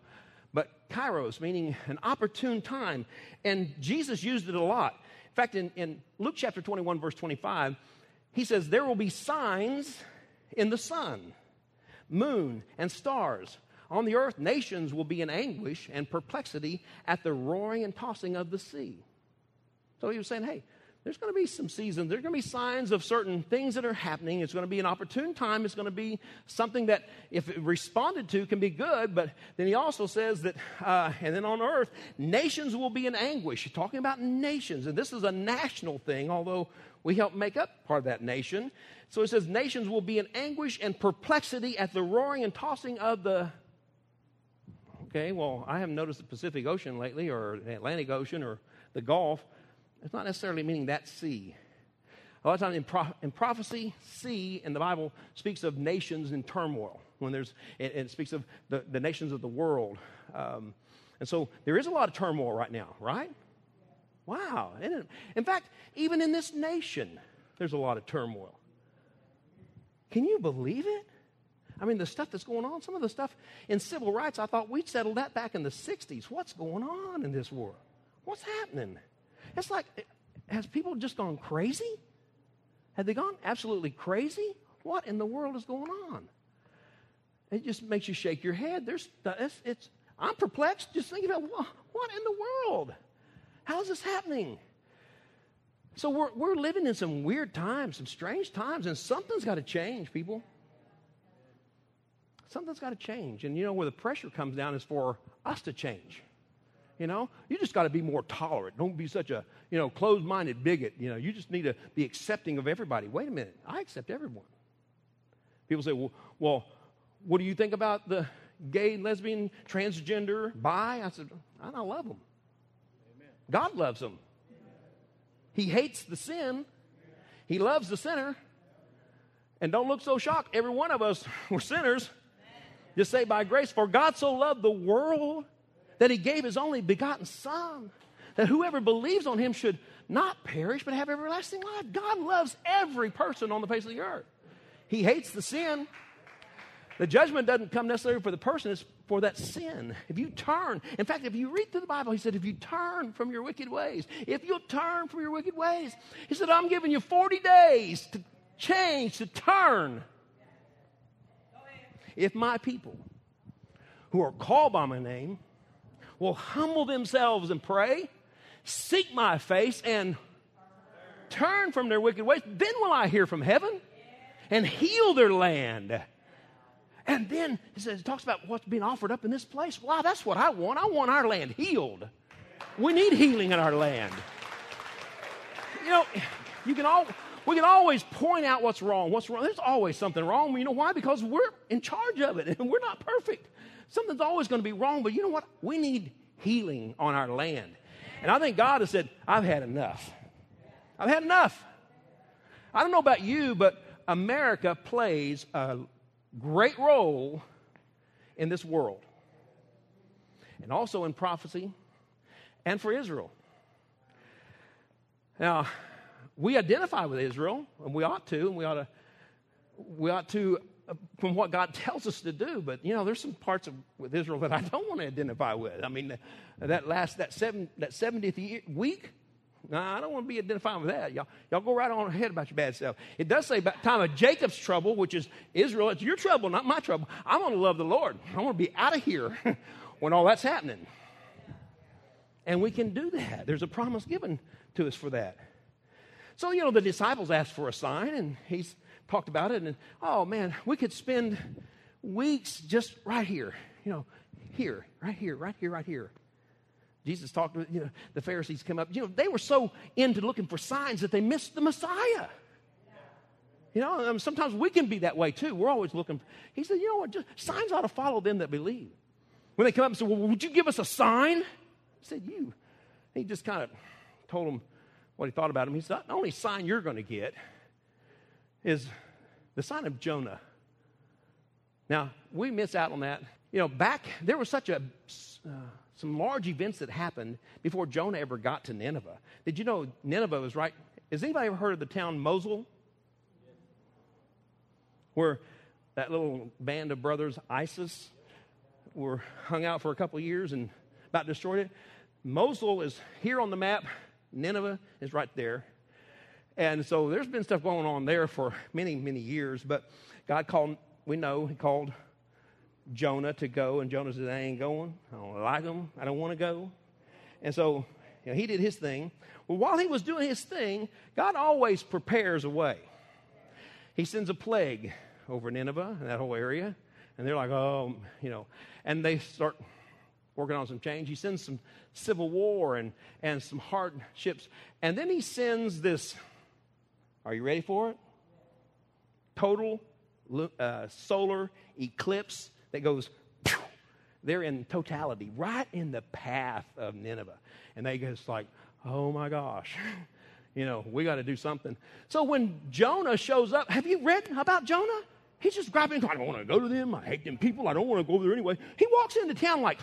but kairos, meaning an opportune time. And Jesus used it a lot. In fact, in, in Luke chapter 21, verse 25, he says, There will be signs in the sun, moon, and stars on the earth, nations will be in anguish and perplexity at the roaring and tossing of the sea. So he was saying, hey, there's going to be some seasons. There's going to be signs of certain things that are happening. It's going to be an opportune time. It's going to be something that, if responded to, can be good. But then he also says that, uh, and then on earth, nations will be in anguish. He's talking about nations. And this is a national thing, although we help make up part of that nation. So it says, nations will be in anguish and perplexity at the roaring and tossing of the okay, well, I haven't noticed the Pacific Ocean lately or the Atlantic Ocean or the Gulf. It's not necessarily meaning that sea. A lot of times in, pro- in prophecy, sea in the Bible speaks of nations in turmoil. When there's, it, it speaks of the, the nations of the world. Um, and so there is a lot of turmoil right now, right? Wow. In fact, even in this nation, there's a lot of turmoil. Can you believe it? I mean, the stuff that's going on, some of the stuff in civil rights, I thought we'd settled that back in the 60s. What's going on in this world? What's happening? It's like, has people just gone crazy? Have they gone absolutely crazy? What in the world is going on? It just makes you shake your head. There's, it's, it's I'm perplexed just thinking about what, in the world? How is this happening? So we're, we're living in some weird times, some strange times, and something's got to change, people something's got to change. And you know, where the pressure comes down is for us to change. You know, you just got to be more tolerant. Don't be such a, you know, closed minded bigot. You know, you just need to be accepting of everybody. Wait a minute, I accept everyone. People say, well, well what do you think about the gay, lesbian, transgender, bi? I said, I don't love them. Amen. God loves them. Amen. He hates the sin, He loves the sinner. And don't look so shocked. Every one of us were sinners. Just say by grace, for God so loved the world that he gave his only begotten Son, that whoever believes on him should not perish but have everlasting life. God loves every person on the face of the earth. He hates the sin. The judgment doesn't come necessarily for the person, it's for that sin. If you turn, in fact, if you read through the Bible, he said, if you turn from your wicked ways, if you'll turn from your wicked ways, he said, I'm giving you 40 days to change, to turn. If my people who are called by my name will humble themselves and pray, seek my face, and turn from their wicked ways, then will I hear from heaven and heal their land. And then it says talks about what's being offered up in this place. Wow, that's what I want. I want our land healed. We need healing in our land. You know, You can all, we can always point out what's wrong. What's wrong? There's always something wrong. You know why? Because we're in charge of it and we're not perfect. Something's always going to be wrong, but you know what? We need healing on our land. And I think God has said, I've had enough. I've had enough. I don't know about you, but America plays a great role in this world and also in prophecy and for Israel. Now, we identify with Israel, and we ought to, and we ought to, we ought to, uh, from what God tells us to do. But you know, there's some parts of with Israel that I don't want to identify with. I mean, that last that seven that 70th week. No, I don't want to be identifying with that. Y'all, y'all go right on ahead about your bad self. It does say about time of Jacob's trouble, which is Israel. It's your trouble, not my trouble. I want to love the Lord. I want to be out of here when all that's happening. And we can do that. There's a promise given to us for that. So, you know, the disciples asked for a sign, and he's talked about it. And, oh, man, we could spend weeks just right here, you know, here, right here, right here, right here. Jesus talked to you know, the Pharisees come up. You know, they were so into looking for signs that they missed the Messiah. You know, sometimes we can be that way too. We're always looking. He said, you know what? Just, signs ought to follow them that believe. When they come up and say, well, would you give us a sign? He said, you. He just kind of told them what he thought about him. He said, the only sign you're going to get is the sign of Jonah. Now, we miss out on that. You know, back, there was such a, uh, some large events that happened before Jonah ever got to Nineveh. Did you know Nineveh was right? Has anybody ever heard of the town Mosul? Where that little band of brothers, ISIS, were hung out for a couple years and about destroyed it. Mosul is here on the map. Nineveh is right there. And so there's been stuff going on there for many, many years. But God called, we know, He called Jonah to go. And Jonah said, I ain't going. I don't like him. I don't want to go. And so you know, he did his thing. Well, while he was doing his thing, God always prepares a way. He sends a plague over Nineveh and that whole area. And they're like, oh, you know, and they start working on some change. He sends some civil war and, and some hardships. And then he sends this, are you ready for it? Total uh, solar eclipse that goes, they're in totality, right in the path of Nineveh. And they just like, oh my gosh, you know, we got to do something. So when Jonah shows up, have you read about Jonah? He's just grabbing, I don't want to go to them. I hate them people. I don't want to go over there anyway. He walks into town like,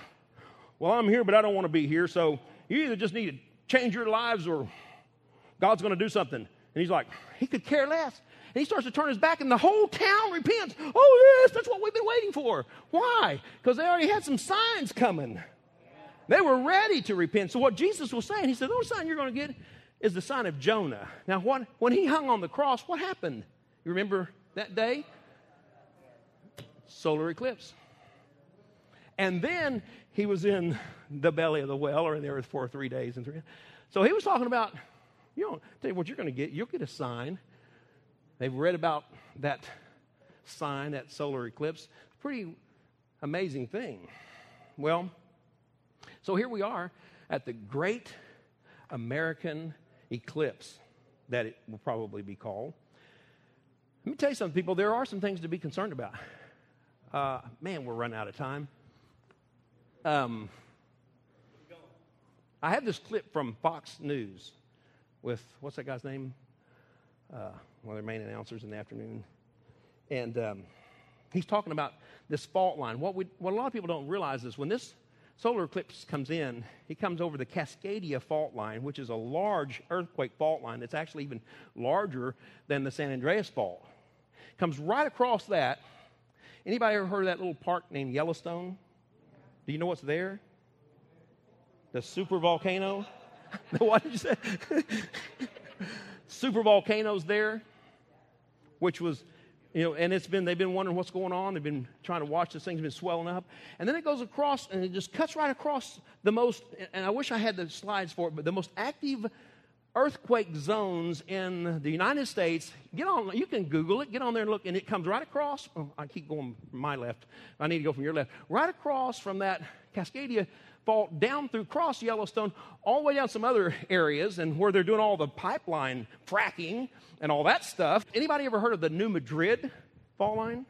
well, I'm here, but I don't want to be here. So you either just need to change your lives or God's going to do something. And he's like, he could care less. And he starts to turn his back, and the whole town repents. Oh, yes, that's what we've been waiting for. Why? Because they already had some signs coming. They were ready to repent. So, what Jesus was saying, he said, The only sign you're going to get is the sign of Jonah. Now, what, when he hung on the cross, what happened? You remember that day? Solar eclipse. And then he was in the belly of the well, or in there for three days and three. So he was talking about, you know, tell you what you're going to get. You'll get a sign. They've read about that sign, that solar eclipse. Pretty amazing thing. Well, so here we are at the great American eclipse that it will probably be called. Let me tell you something, people. There are some things to be concerned about. Uh, man, we're running out of time. Um, I have this clip from Fox News with, what's that guy's name? Uh, one of their main announcers in the afternoon. And um, he's talking about this fault line. What, we, what a lot of people don't realize is when this solar eclipse comes in, it comes over the Cascadia fault line, which is a large earthquake fault line. that's actually even larger than the San Andreas fault. Comes right across that. Anybody ever heard of that little park named Yellowstone? Do you know what's there? The super volcano. what did you say? super volcanoes there, which was, you know, and it's been, they've been wondering what's going on. They've been trying to watch this thing's been swelling up. And then it goes across and it just cuts right across the most, and I wish I had the slides for it, but the most active earthquake zones in the United States. Get on, you can Google it, get on there and look, and it comes right across. Oh, I keep going from my left. I need to go from your left. Right across from that Cascadia fault down through cross Yellowstone, all the way down some other areas, and where they're doing all the pipeline fracking and all that stuff. Anybody ever heard of the New Madrid fault line?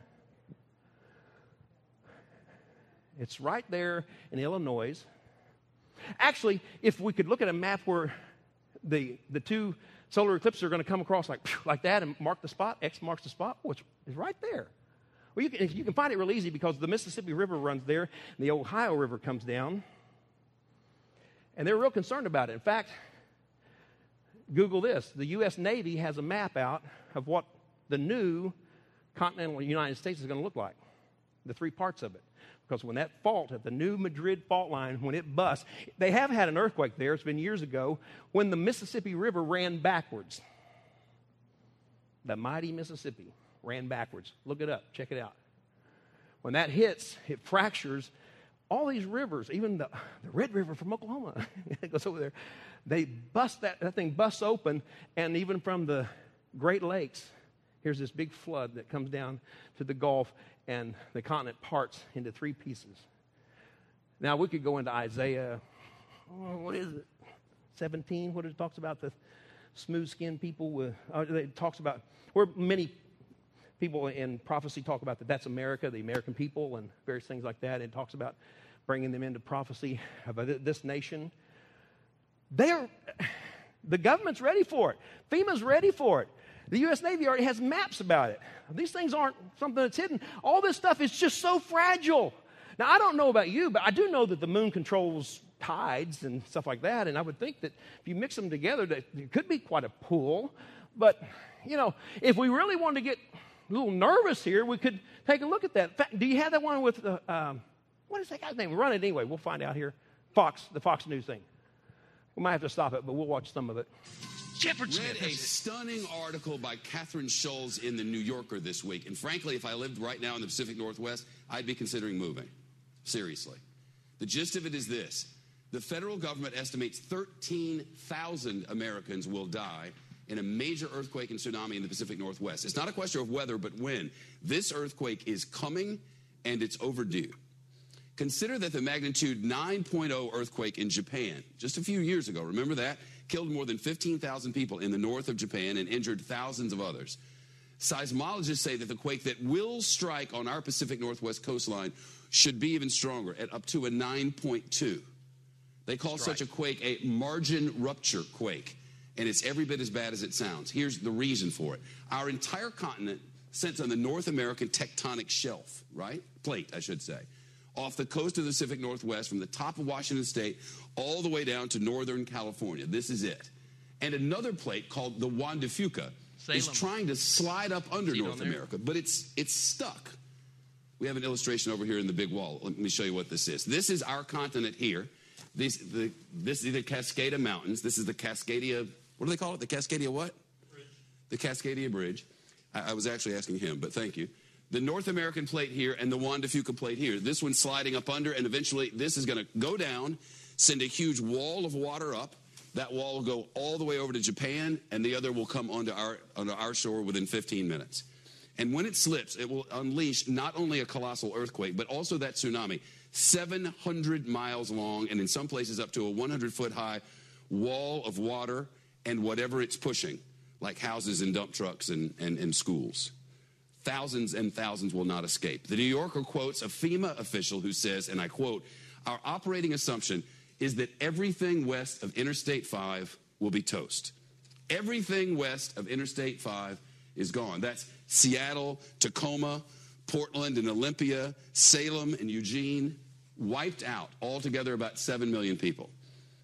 It's right there in Illinois. Actually, if we could look at a map where the, the two solar eclipses are going to come across like, like that and mark the spot, X marks the spot, which is right there. Well, you can, you can find it real easy because the Mississippi River runs there and the Ohio River comes down. And they're real concerned about it. In fact, Google this the U.S. Navy has a map out of what the new continental United States is going to look like, the three parts of it. Because when that fault at the new Madrid fault line, when it busts, they have had an earthquake there, it's been years ago, when the Mississippi River ran backwards. The mighty Mississippi ran backwards. Look it up, check it out. When that hits, it fractures all these rivers, even the, the Red River from Oklahoma, it goes over there. They bust that, that thing busts open, and even from the Great Lakes, here's this big flood that comes down to the Gulf, and the continent parts into three pieces. Now, we could go into Isaiah, oh, what is it? 17, what it talks about the smooth skinned people with, uh, it talks about where many people in prophecy talk about that that's America, the American people, and various things like that. It talks about bringing them into prophecy about this nation. They're, the government's ready for it. FEMA's ready for it. The U.S. Navy already has maps about it. These things aren't something that's hidden. All this stuff is just so fragile. Now, I don't know about you, but I do know that the moon controls tides and stuff like that. And I would think that if you mix them together, that it could be quite a pool. But, you know, if we really wanted to get a little nervous here, we could take a look at that. Do you have that one with the, um, what is that guy's name? Run it anyway. We'll find out here. Fox, the Fox News thing. We might have to stop it, but we'll watch some of it. Shepard Read a stunning article by Kathryn Schulz in the New Yorker this week. And frankly, if I lived right now in the Pacific Northwest, I'd be considering moving. Seriously. The gist of it is this the federal government estimates 13,000 Americans will die in a major earthquake and tsunami in the Pacific Northwest. It's not a question of whether, but when. This earthquake is coming and it's overdue. Consider that the magnitude 9.0 earthquake in Japan just a few years ago, remember that? Killed more than 15,000 people in the north of Japan and injured thousands of others. Seismologists say that the quake that will strike on our Pacific Northwest coastline should be even stronger at up to a 9.2. They call Strike. such a quake a margin rupture quake and it's every bit as bad as it sounds. Here's the reason for it our entire continent sits on the North American tectonic shelf, right? Plate, I should say. Off the coast of the Pacific Northwest, from the top of Washington State all the way down to Northern California. This is it. And another plate called the Juan de Fuca Salem. is trying to slide up under North America, but it's, it's stuck. We have an illustration over here in the big wall. Let me show you what this is. This is our continent here. These, the, this is the Cascada Mountains. This is the Cascadia what do they call it? The Cascadia what? Bridge. The Cascadia Bridge. I, I, was actually asking him, but thank you. The North American plate here and the Juan de Fuca plate here. This one's sliding up under, and eventually this is going to go down, send a huge wall of water up. That wall will go all the way over to Japan, and the other will come onto our, onto our shore within 15 minutes. And when it slips, it will unleash not only a colossal earthquake, but also that tsunami. 700 miles long, and in some places up to a 100 foot high wall of water and whatever it's pushing, like houses and dump trucks and, and, and schools. Thousands and thousands will not escape. The New Yorker quotes a FEMA official who says, and I quote, Our operating assumption is that everything west of Interstate 5 will be toast. Everything west of Interstate 5 is gone. That's Seattle, Tacoma, Portland and Olympia, Salem and Eugene, wiped out altogether about 7 million people.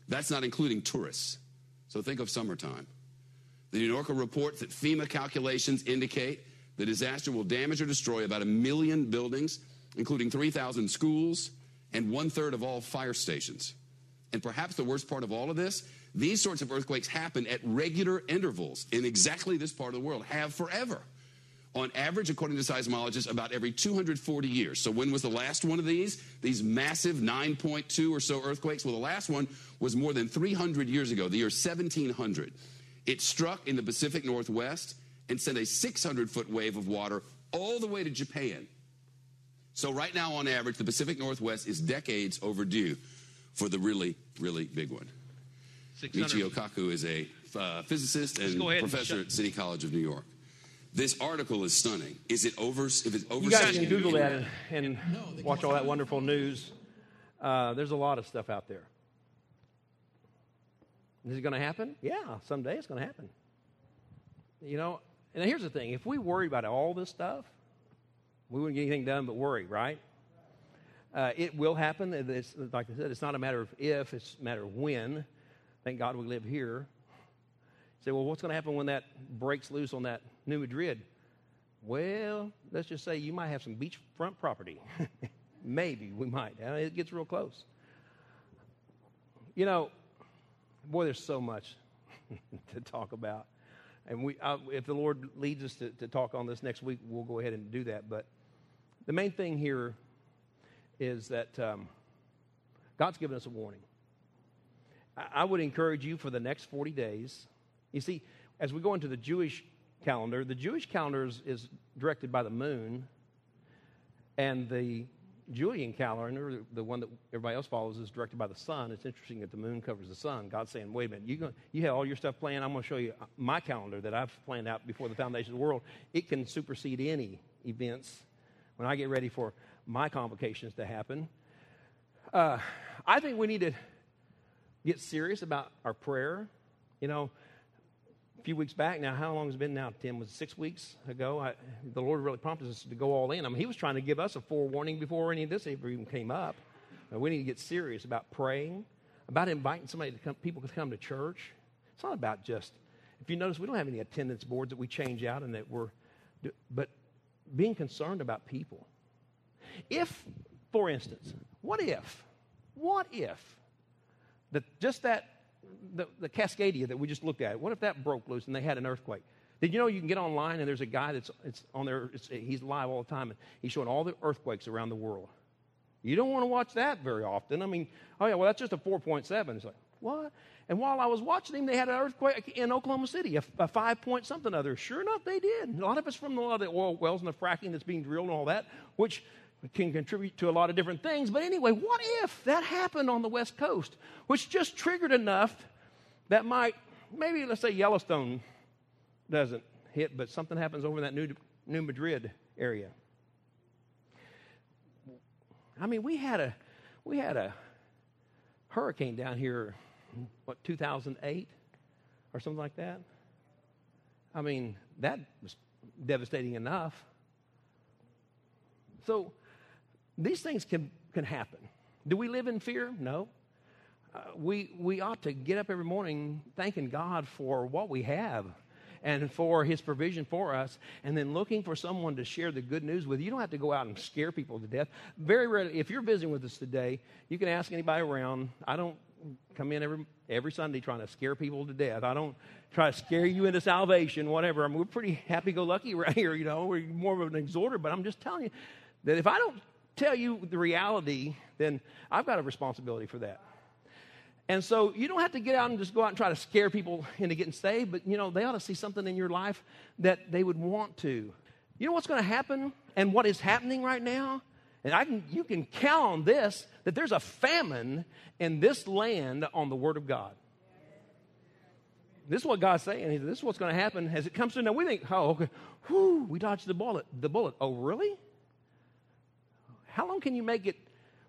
That's not including tourists. So think of summertime. The New Yorker reports that FEMA calculations indicate the disaster will damage or destroy about a million buildings, including 3,000 schools and one third of all fire stations. And perhaps the worst part of all of this, these sorts of earthquakes happen at regular intervals in exactly this part of the world, have forever on average, according to seismologists, about every 240 years. So when was the last one of these? These massive 9.2 or so earthquakes? Well, the last one was more than 300 years ago, the year 1700. It struck in the Pacific Northwest and send a 600 foot wave of water all the way to Japan. So, right now, on average, the Pacific Northwest is decades overdue for the really, really big one. Michio Kaku is a uh, physicist and go ahead and professor at City College of New York. This article is stunning. Is it over? If it's over, You guys can Google that and, and watch all that wonderful news. Uh, there's a lot of stuff out there. Is it going to happen? Yeah, someday it's going to happen. You know, and here's the thing if we worry about all this stuff, we wouldn't get anything done but worry, right? Uh, it will happen. It's, like I said, it's not a matter of if, it's a matter of when. Thank God we live here. Say, well, what's going to happen when that breaks loose on that New Madrid? Well, let's just say you might have some beachfront property. Maybe we might. Uh, It gets real close. You know, boy, there's so much to talk about. And we, uh, if the Lord leads us to, to talk on this next week, we'll go ahead and do that. But the main thing here is that um, God's given us a warning. I, I would encourage you for the next 40 days. You see, as we go into the Jewish calendar, the Jewish calendar is, is directed by the moon, and the Julian calendar, the one that everybody else follows, is directed by the sun. It's interesting that the moon covers the sun. God's saying, wait a minute, you, go, you have all your stuff planned. I'm going to show you my calendar that I've planned out before the foundation of the world. It can supersede any events when I get ready for my convocations to happen. Uh, I think we need to get serious about our prayer. You know, few weeks back now, how long has it been now, Tim? Was six weeks ago? I, the Lord really prompted us to go all in. I mean, He was trying to give us a forewarning before any of this even came up. Uh, we need to get serious about praying, about inviting somebody to come, people to come to church. It's not about just, if you notice, we don't have any attendance boards that we change out and that we're, but being concerned about people. If, for instance, what if, what if, that just that the, the Cascadia that we just looked at, what if that broke loose and they had an earthquake? Did you know you can get online and there's a guy that's it's on there, it's, he's live all the time, and he's showing all the earthquakes around the world. You don't want to watch that very often. I mean, oh yeah, well, that's just a 4.7. It's like, what? And while I was watching him, they had an earthquake in Oklahoma City, a, a five point something other. Sure enough, they did. A lot of it's from lot of the oil wells and the fracking that's being drilled and all that, which can contribute to a lot of different things. But anyway, what if that happened on the West Coast, which just triggered enough that might, maybe let's say Yellowstone doesn't hit, but something happens over in that New, New Madrid area. I mean, we had a, we had a hurricane down here, what, 2008 or something like that? I mean, that was devastating enough. So these things can, can happen. Do we live in fear? No. Uh, we, we ought to get up every morning thanking God for what we have and for his provision for us, and then looking for someone to share the good news with. You don't have to go out and scare people to death. Very rarely, if you're visiting with us today, you can ask anybody around. I don't come in every, every Sunday trying to scare people to death. I don't try to scare you into salvation, whatever. I mean, we're pretty happy go lucky right here, you know. We're more of an exhorter, but I'm just telling you that if I don't tell you the reality, then I've got a responsibility for that. And so you don't have to get out and just go out and try to scare people into getting saved, but you know, they ought to see something in your life that they would want to. You know what's going to happen and what is happening right now? And I can, you can count on this that there's a famine in this land on the Word of God. This is what God's saying. He said, This is what's going to happen as it comes to now. We think, oh, okay, whew, we dodged the bullet. The bullet. Oh, really? How long can you make it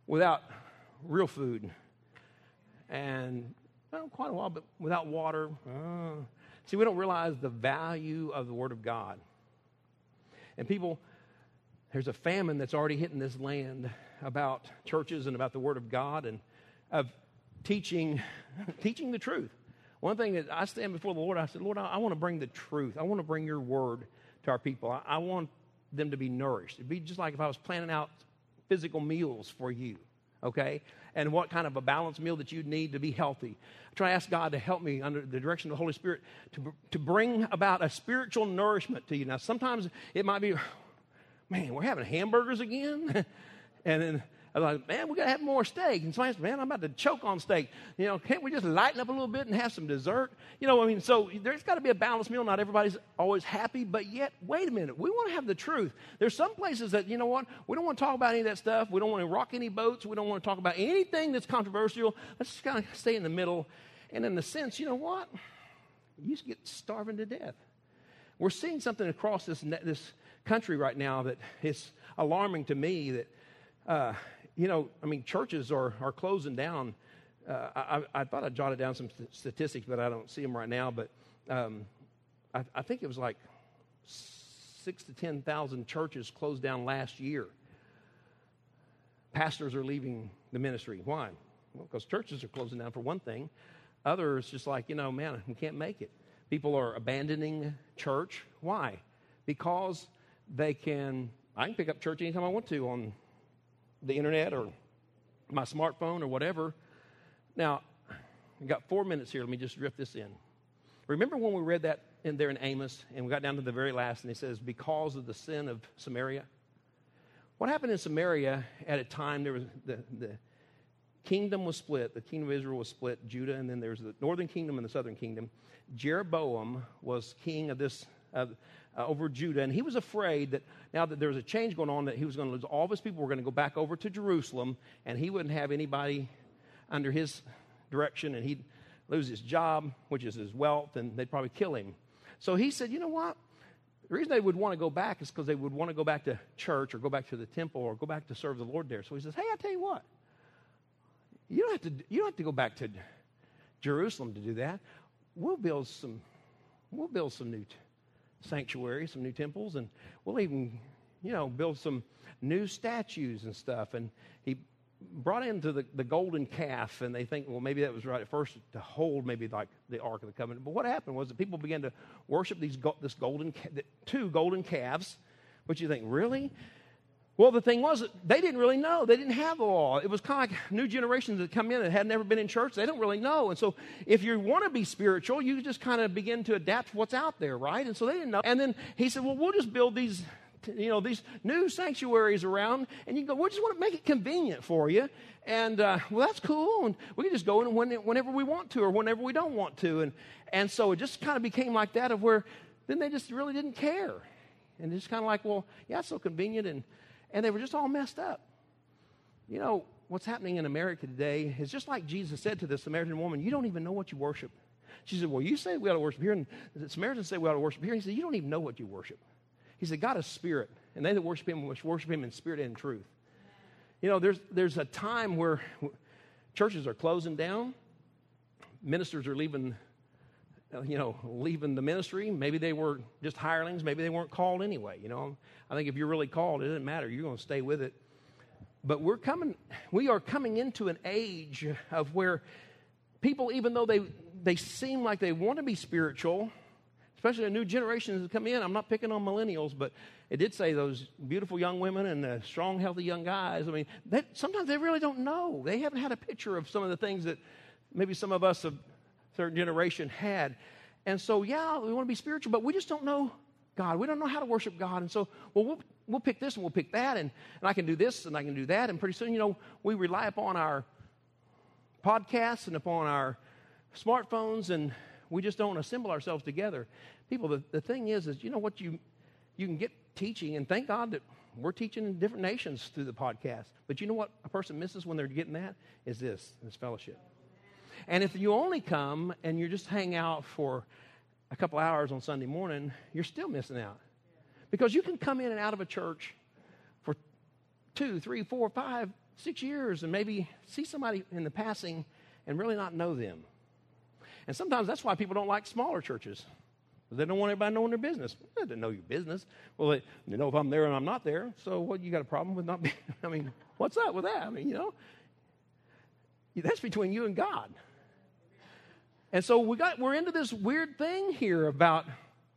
without real food? And well, quite a while, but without water. Uh, see, we don't realize the value of the Word of God. And people, there's a famine that's already hitting this land about churches and about the Word of God and of teaching, teaching the truth. One thing that I stand before the Lord, I said, Lord, I, I want to bring the truth. I want to bring your word to our people. I, I want them to be nourished. It'd be just like if I was planning out physical meals for you, okay? And what kind of a balanced meal that you'd need to be healthy. I try to ask God to help me under the direction of the Holy Spirit to, to bring about a spiritual nourishment to you. Now, sometimes it might be, man, we're having hamburgers again? and then I was like, man, we got to have more steak. And somebody said, man, I'm about to choke on steak. You know, can't we just lighten up a little bit and have some dessert? You know, I mean, so there's got to be a balanced meal. Not everybody's always happy, but yet, wait a minute. We want to have the truth. There's some places that, you know what, we don't want to talk about any of that stuff. We don't want to rock any boats. We don't want to talk about anything that's controversial. Let's just kind of stay in the middle. And in the sense, you know what? You get starving to death. We're seeing something across this, this country right now that is alarming to me that, uh, you know, I mean, churches are, are closing down. Uh, I, I, thought I jotted down some st- statistics, but I don't see them right now. But um, I, I, think it was like six to 10,000 churches closed down last year. Pastors are leaving the ministry. Why? Well, because churches are closing down for one thing. Others just like, you know, man, we can't make it. People are abandoning church. Why? Because they can, I can pick up church anytime I want to on the internet or my smartphone or whatever. Now, I've got four minutes here. Let me just drift this in. Remember when we read that in there in Amos and we got down to the very last and it says, because of the sin of Samaria? What happened in Samaria at a time, there was the, the kingdom was split. The kingdom of Israel was split, Judah, and then there's the northern kingdom and the southern kingdom. Jeroboam was king of this, uh, over Judah, and he was afraid that now that there was a change going on, that he was going to lose all of his people, were going to go back over to Jerusalem, and he wouldn't have anybody under his direction, and he'd lose his job, which is his wealth, and they'd probably kill him. So he said, You know what? The reason they would want to go back is because they would want to go back to church or go back to the temple or go back to serve the Lord there. So he says, Hey, I tell you what, you don't have to, you don't have to go back to Jerusalem to do that. We'll build some, we'll build some new sanctuaries, some new temples, and we'll even, you know, build some new statues and stuff. And he brought into the, the golden calf, and they think, well, maybe that was right at first to hold maybe like the Ark of the Covenant. But what happened was that people began to worship these this golden two golden calves. Which you think, really? Well, the thing was, they didn't really know. They didn't have the law. It was kind of like new generations that come in that had never been in church. They don't really know. And so, if you want to be spiritual, you just kind of begin to adapt to what's out there, right? And so they didn't know. And then he said, Well, we'll just build these, you know, these new sanctuaries around. And you go, We just want to make it convenient for you. And, uh, well, that's cool. And we can just go in when, whenever we want to or whenever we don't want to. And, and so it just kind of became like that of where then they just really didn't care. And it's kind of like, Well, yeah, it's so convenient. And, and they were just all messed up. You know, what's happening in America today is just like Jesus said to the Samaritan woman, You don't even know what you worship. She said, Well, you say we ought to worship here, and the Samaritans say we ought to worship here. He said, You don't even know what you worship. He said, God is spirit, and they that worship him must worship him in spirit and in truth. You know, there's, there's a time where churches are closing down, ministers are leaving Uh, you know, leaving the ministry. Maybe they were just hirelings. Maybe they weren't called anyway. You know, I think if you're really called, it doesn't matter. You're going to stay with it. But we're coming, we are coming into an age of where people, even though they, they seem like they want to be spiritual, especially a new generation has come in. I'm not picking on millennials, but it did say those beautiful young women and the strong, healthy young guys. I mean, sometimes they really don't know. They haven't had a picture of some of the things that maybe some of us have certain generation had. And so, yeah, we want to be spiritual, but we just don't know God. We don't know how to worship God. And so, well, we'll, we'll pick this and we'll pick that, and, and I can do this and I can do that. And pretty soon, you know, we rely upon our podcasts and upon our smartphones, and we just don't assemble ourselves together. People, the, the thing is, is you know what you you can get teaching, and thank God that we're teaching in different nations through the podcast. But you know what a person misses when they're getting that is this, this fellowship. And if you only come and you just hang out for a couple hours on Sunday morning, you're still missing out. Because you can come in and out of a church for two, three, four, five, six years and maybe see somebody in the passing and really not know them. And sometimes that's why people don't like smaller churches. They don't want everybody knowing their business. They don't know your business. Well, they, you know if I'm there and I'm not there. So what? You got a problem with not being? I mean, what's up with that? I mean, you know, that's between you and God. And so we got, we're into this weird thing here about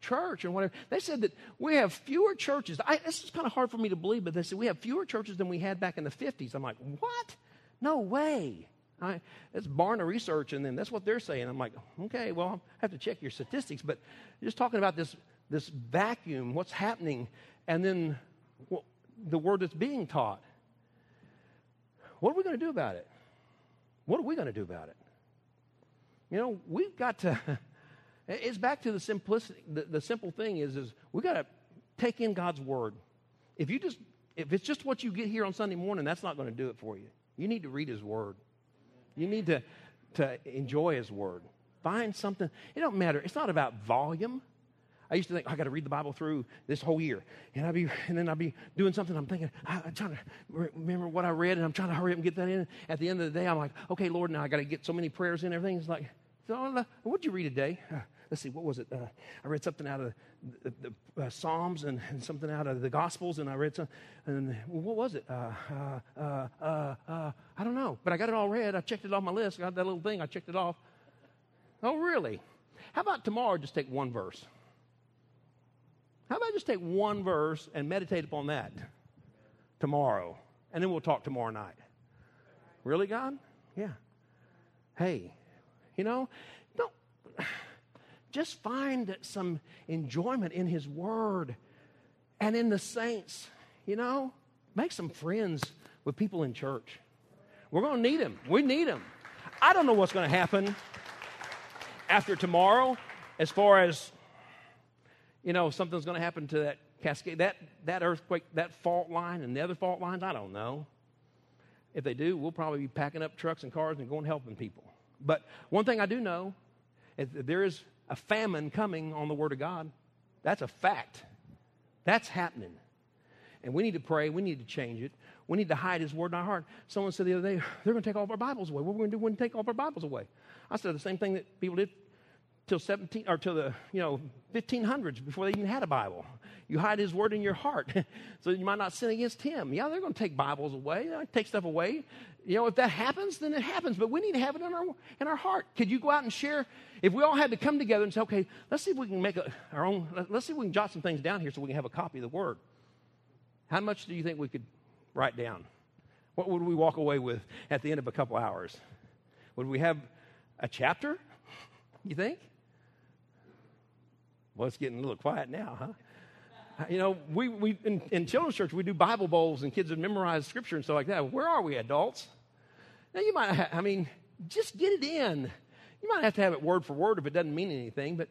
church and whatever. They said that we have fewer churches. I, this is kind of hard for me to believe, but they said we have fewer churches than we had back in the 50s. I'm like, what? No way. I, it's Barna Research, and then that's what they're saying. I'm like, okay, well, I have to check your statistics, but just talking about this, this vacuum, what's happening, and then well, the word that's being taught. what are we going to do about it? What are we going to do about it? You know, we've got to. It's back to the simplicity. The, the simple thing is, is we've got to take in God's word. If you just, if it's just what you get here on Sunday morning, that's not going to do it for you. You need to read His word. You need to to enjoy His word. Find something. It don't matter. It's not about volume. I used to think I got to read the Bible through this whole year, and I'd be, and then I'd be doing something. I'm thinking, I, am trying to remember what I read, and I'm trying to hurry up and get that in. At the end of the day, I'm like, okay, Lord, now I got to get so many prayers in. Everything is like, what'd you read today? Uh, let's see, what was it? Uh, I read something out of the, the uh, Psalms and, and, something out of the Gospels, and I read some, and well, what was it? Uh, uh, uh, I don't know, but I got it all read. I checked it off my list. I got that little thing. I checked it off. Oh, really? How about tomorrow? Just take one verse. How about just take one verse and meditate upon that tomorrow, and then we'll talk tomorrow night. Really, God? Yeah. Hey, you know, don't just find some enjoyment in His Word and in the saints. You know, make some friends with people in church. We're going to need them. We need them. I don't know what's going to happen after tomorrow as far as you know, something's going to happen to that cascade, that, that earthquake, that fault line, and the other fault lines. I don't know. If they do, we'll probably be packing up trucks and cars and going helping people. But one thing I do know is that there is a famine coming on the Word of God. That's a fact. That's happening. And we need to pray. We need to change it. We need to hide His Word in our heart. Someone said the other day, they're going to take all of our Bibles away. What are we going to do when they take all of our Bibles away? I said the same thing that people did till 17 or till the you know 1500s before they even had a bible. You hide his word in your heart so you might not sin against him. Yeah they're going to take bibles away. They take stuff away. You know if that happens then it happens but we need to have it in our in our heart. Could you go out and share? If we all had to come together and say okay let's see if we can make a, our own let's see if we can jot some things down here so we can have a copy of the word how much do you think we could write down? What would we walk away with at the end of a couple hours? Would we have a chapter you think well, it's getting a little quiet now, huh? You know, we, we in, in children's church, we do Bible bowls and kids would memorize scripture and stuff like that. Where are we, adults? Now, you might, have, I mean, just get it in. You might have to have it word for word if it doesn't mean anything, but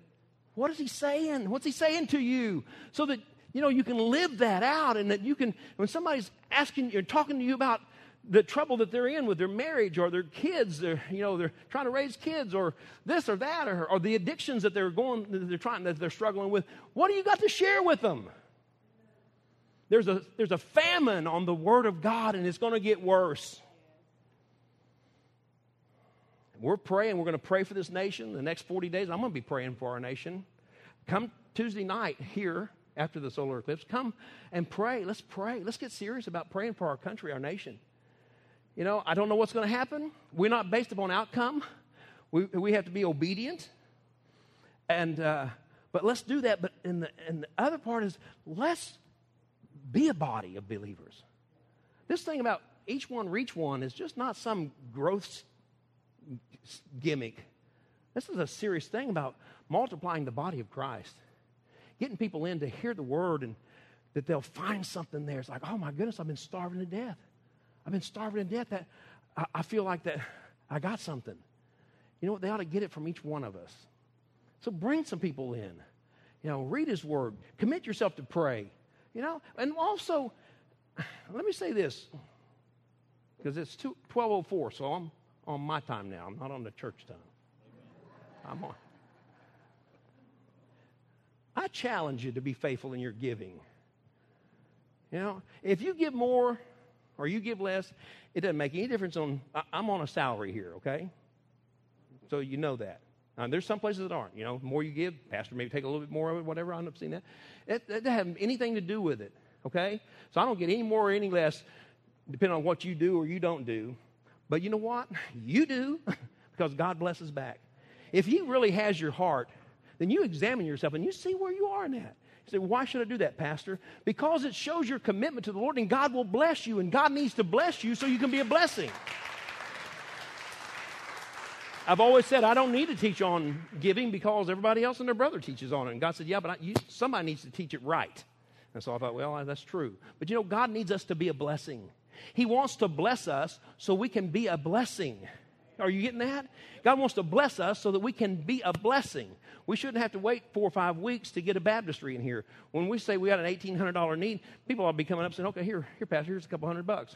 what is he saying? What's he saying to you? So that, you know, you can live that out and that you can, when somebody's asking you're talking to you about the trouble that they're in with their marriage or their kids they're you know they're trying to raise kids or this or that or, or the addictions that they're going that they're trying that they're struggling with. What do you got to share with them? There's a there's a famine on the word of god and it's going to get worse. We're praying we're going to pray for this nation the next 40 days. I'm going to be praying for our nation. Come tuesday night here after the solar eclipse come and pray. Let's pray. Let's get serious about praying for our country our nation you know, I don't know what's going to happen. We're not based upon outcome. We, we have to be obedient. And, uh, but let's do that. But in the, and the other part is let's be a body of believers. This thing about each one reach one is just not some growth gimmick. This is a serious thing about multiplying the body of Christ, getting people in to hear the word and that they'll find something there. It's like, oh my goodness, I've been starving to death. I've been starving to death. That I, I feel like that I got something. You know what? They ought to get it from each one of us. So bring some people in. You know, read His Word. Commit yourself to pray. You know, and also, let me say this because it's 1204, so I'm on my time now. I'm not on the church time. I'm on. I challenge you to be faithful in your giving. You know, if you give more or you give less, it doesn't make any difference on, I, am on a salary here, okay? So you know that. Now, there's some places that aren't. You know, the more you give, pastor maybe take a little bit more of it, whatever. I've seen that. It, it doesn't have anything to do with it, okay? So I don't get any more or any less depending on what you do or you don't do. But you know what? You do because God blesses back. If He really has your heart, then you examine yourself and you see where you are in that. Say, why should I do that, Pastor? Because it shows your commitment to the Lord, and God will bless you, and God needs to bless you so you can be a blessing. I've always said I don't need to teach on giving because everybody else and their brother teaches on it. And God said, Yeah, but I, you, somebody needs to teach it right. And so I thought, Well, that's true. But you know, God needs us to be a blessing. He wants to bless us so we can be a blessing. Are you getting that? God wants to bless us so that we can be a blessing. We shouldn't have to wait four or five weeks to get a baptistry in here. When we say we got an $1,800 need, people will be coming up saying, okay, here, here, Pastor, here's a couple hundred bucks.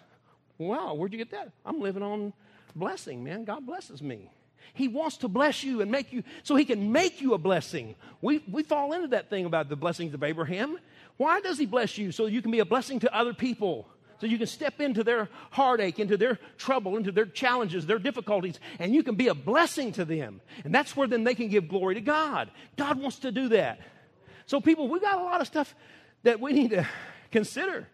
Wow, where'd you get that? I'm living on blessing, man. God blesses me. He wants to bless you and make you so he can make you a blessing. We, we fall into that thing about the blessings of Abraham. Why does he bless you? So you can be a blessing to other people. So you can step into their heartache, into their trouble, into their challenges, their difficulties, and you can be a blessing to them. And that's where then they can give glory to God. God wants to do that. So, people, we've got a lot of stuff that we need to consider.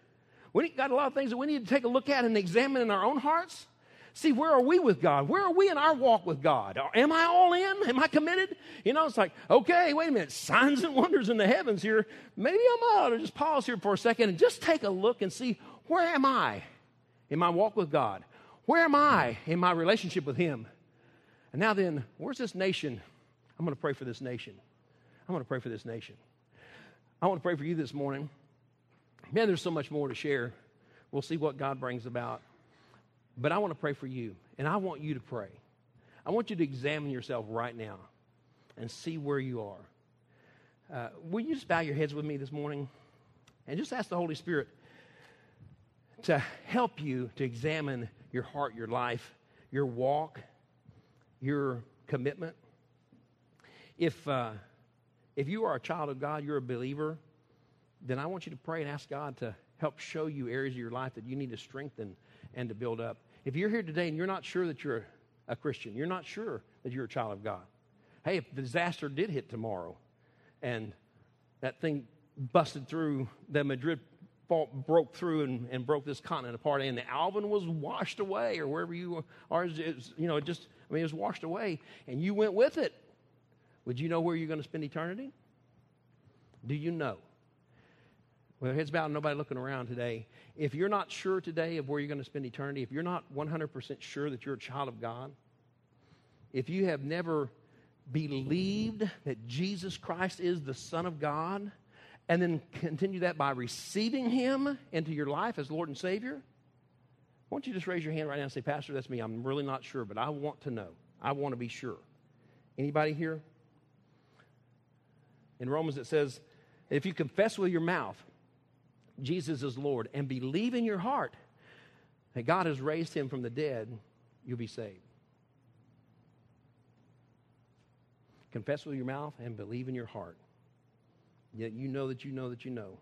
We've got a lot of things that we need to take a look at and examine in our own hearts. See, where are we with God? Where are we in our walk with God? Am I all in? Am I committed? You know, it's like, okay, wait a minute, signs and wonders in the heavens here. Maybe I'm out to just pause here for a second and just take a look and see where am I in my walk with God? Where am I in my relationship with Him? And now then, where's this nation? I'm going to pray for this nation. I'm going to pray for this nation. I want to pray for you this morning. Man, there's so much more to share. We'll see what God brings about. But I want to pray for you, and I want you to pray. I want you to examine yourself right now and see where you are. Uh, will you just bow your heads with me this morning and just ask the Holy Spirit to help you to examine your heart, your life, your walk, your commitment. If, uh, if you are a child of God, you're a believer, then I want you to pray and ask God to help show you areas of your life that you need to strengthen and to build up. If you're here today and you're not sure that you're a Christian, you're not sure that you're a child of God, hey, if the disaster did hit tomorrow and that thing busted through the Madrid fault, broke through and, and, broke this continent apart, and the Alvin was washed away, or wherever you are, it's, you know, it just, I mean, it was washed away, and you went with it. Would you know where you're going to spend eternity? Do you know? With heads bowed, nobody looking around today. If you're not sure today of where you're going to spend eternity, if you're not 100% sure that you're a child of God, if you have never believed that Jesus Christ is the Son of God, and then continue that by receiving Him into your life as Lord and Savior, why don't you just raise your hand right now and say, Pastor, that's me. I'm really not sure, but I want to know. I want to be sure. Anybody here? In Romans, it says, if you confess with your mouth Jesus is Lord and believe in your heart that God has raised him from the dead, you'll be saved. Confess with your mouth and believe in your heart. Yet you know that you know that you know.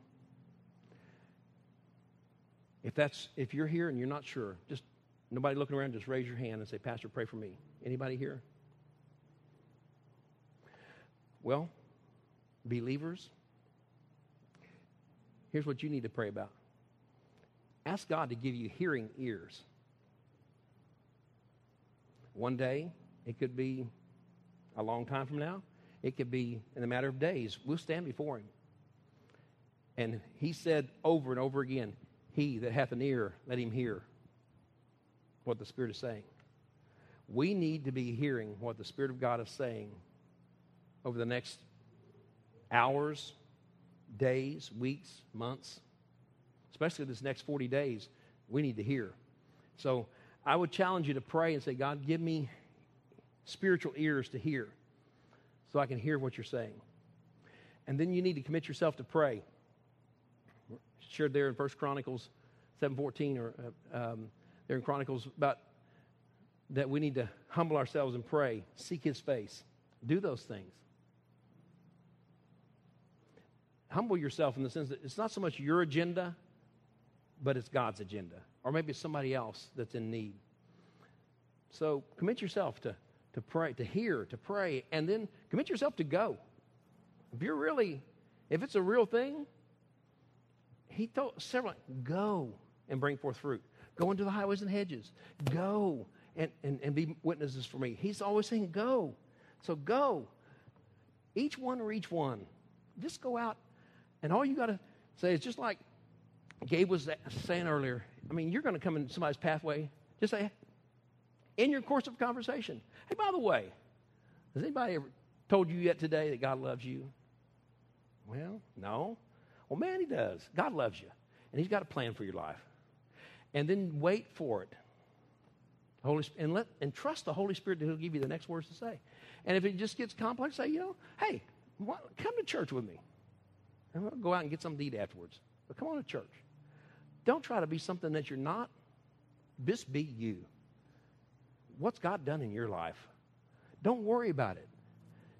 If that's if you're here and you're not sure, just nobody looking around, just raise your hand and say, Pastor, pray for me. Anybody here? Well, believers, here's what you need to pray about. Ask God to give you hearing ears. One day, it could be a long time from now. It could be in a matter of days. We'll stand before him. And he said over and over again, He that hath an ear, let him hear what the Spirit is saying. We need to be hearing what the Spirit of God is saying over the next hours, days, weeks, months, especially this next 40 days. We need to hear. So I would challenge you to pray and say, God, give me spiritual ears to hear so I can hear what you're saying. And then you need to commit yourself to pray. Shared there in First Chronicles 7.14 or uh, um, there in Chronicles about that we need to humble ourselves and pray, seek his face. Do those things. Humble yourself in the sense that it's not so much your agenda, but it's God's agenda. Or maybe it's somebody else that's in need. So commit yourself to to pray, to hear, to pray, and then commit yourself to go. If you're really, if it's a real thing, he told several, go and bring forth fruit. Go into the highways and hedges. Go and, and, and be witnesses for me. He's always saying, go. So go. Each one or each one. Just go out, and all you got to say is just like Gabe was saying earlier. I mean, you're going to come in somebody's pathway. Just say, in your course of conversation. Hey, by the way, has anybody ever told you yet today that God loves you? Well, no. Well, man, He does. God loves you, and He's got a plan for your life. and then wait for it. Holy and let and trust the Holy Spirit that He'll give you the next words to say. And if it just gets complex, say, you know, hey, come to church with me. And we'll go out and get something to eat afterwards. But come on to church. Don't try to be something that you're not. Just be you. What's God done in your life? Don't worry about it.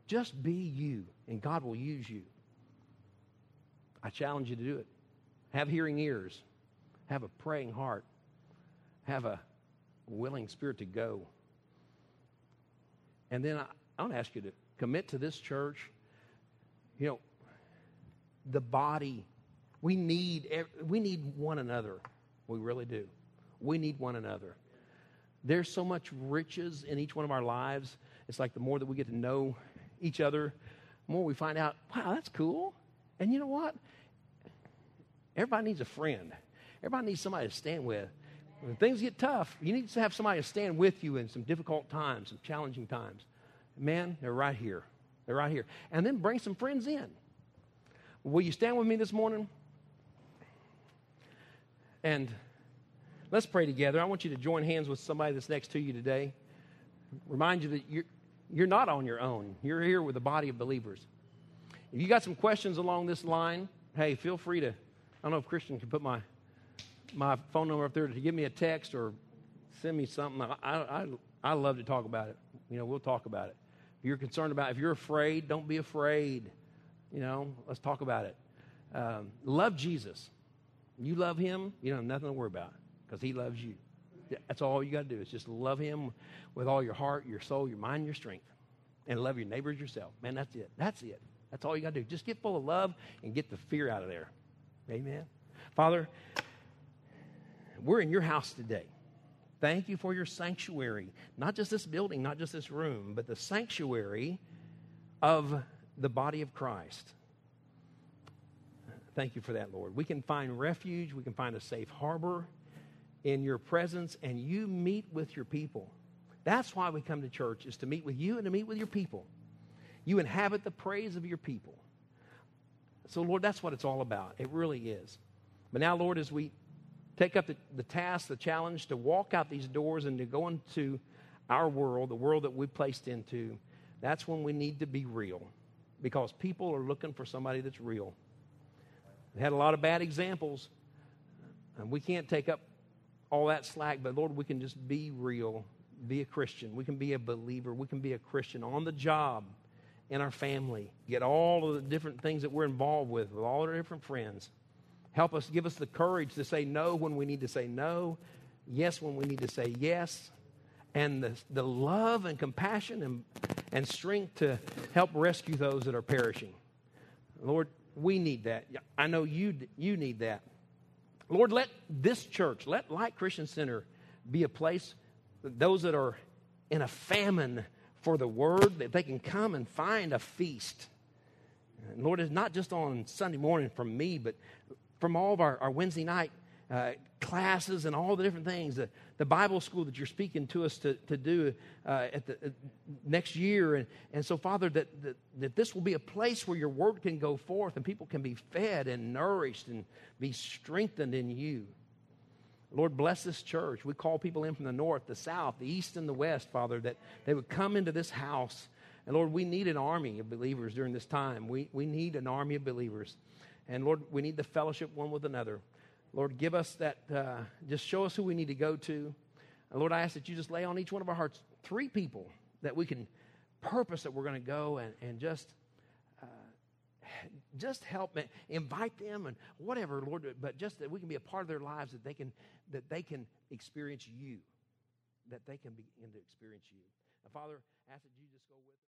Just be you, and God will use you. I challenge you to do it. Have hearing ears, have a praying heart, have a willing spirit to go. And then I, I want to ask you to commit to this church. You know, the body, we need, we need one another. We really do. We need one another. There's so much riches in each one of our lives. It's like the more that we get to know each other, the more we find out, wow, that's cool. And you know what? Everybody needs a friend. Everybody needs somebody to stand with. When things get tough, you need to have somebody to stand with you in some difficult times, some challenging times. Man, they're right here. They're right here. And then bring some friends in. Will you stand with me this morning? And let's pray together. I want you to join hands with somebody that's next to you today. Remind you that you're, you're not on your own, you're here with a body of believers. If you got some questions along this line, hey, feel free to. I don't know if Christian can put my my phone number up there to give me a text or send me something. I, I, I love to talk about it. You know, we'll talk about it. If you're concerned about, if you're afraid, don't be afraid. You know, let's talk about it. Um, love Jesus. You love him, you don't have nothing to worry about because he loves you. That's all you got to do is just love him with all your heart, your soul, your mind, your strength, and love your neighbors yourself. Man, that's it. That's it. That's all you got to do. Just get full of love and get the fear out of there. Amen. Father, we're in your house today. Thank you for your sanctuary. Not just this building, not just this room, but the sanctuary of the body of Christ. Thank you for that, Lord. We can find refuge, we can find a safe harbor in your presence, and you meet with your people. That's why we come to church, is to meet with you and to meet with your people. You inhabit the praise of your people. So, Lord, that's what it's all about. It really is. But now, Lord, as we take up the, the task, the challenge to walk out these doors and to go into our world, the world that we've placed into, that's when we need to be real because people are looking for somebody that's real. We had a lot of bad examples, and we can't take up all that slack, but Lord, we can just be real, be a Christian. We can be a believer. We can be a Christian on the job, in our family, get all of the different things that we're involved with, with all our different friends. Help us, give us the courage to say no when we need to say no, yes when we need to say yes, and the, the love and compassion and, and strength to help rescue those that are perishing. Lord, we need that. I know you, you need that. Lord, let this church, let Light Christian Center be a place that those that are in a famine for the word, that they can come and find a feast. And Lord, it's not just on Sunday morning from me, but from all of our, our Wednesday night uh, classes and all the different things, the, the Bible school that you're speaking to us to, to do uh, at the uh, next year. And, and so, Father, that, that, that this will be a place where your word can go forth and people can be fed and nourished and be strengthened in you. Lord, bless this church. We call people in from the north, the south, the east, and the west, Father, that they would come into this house. And Lord, we need an army of believers during this time. We, we need an army of believers. And Lord, we need the fellowship one with another. Lord, give us that, uh, just show us who we need to go to. And Lord, I ask that you just lay on each one of our hearts three people that we can purpose that we're going to go and, and just, uh, just help invite them and whatever, Lord, but just that we can be a part of their lives that they can, that they can experience you, that they can begin to experience you. Now, Father, I ask that you just go with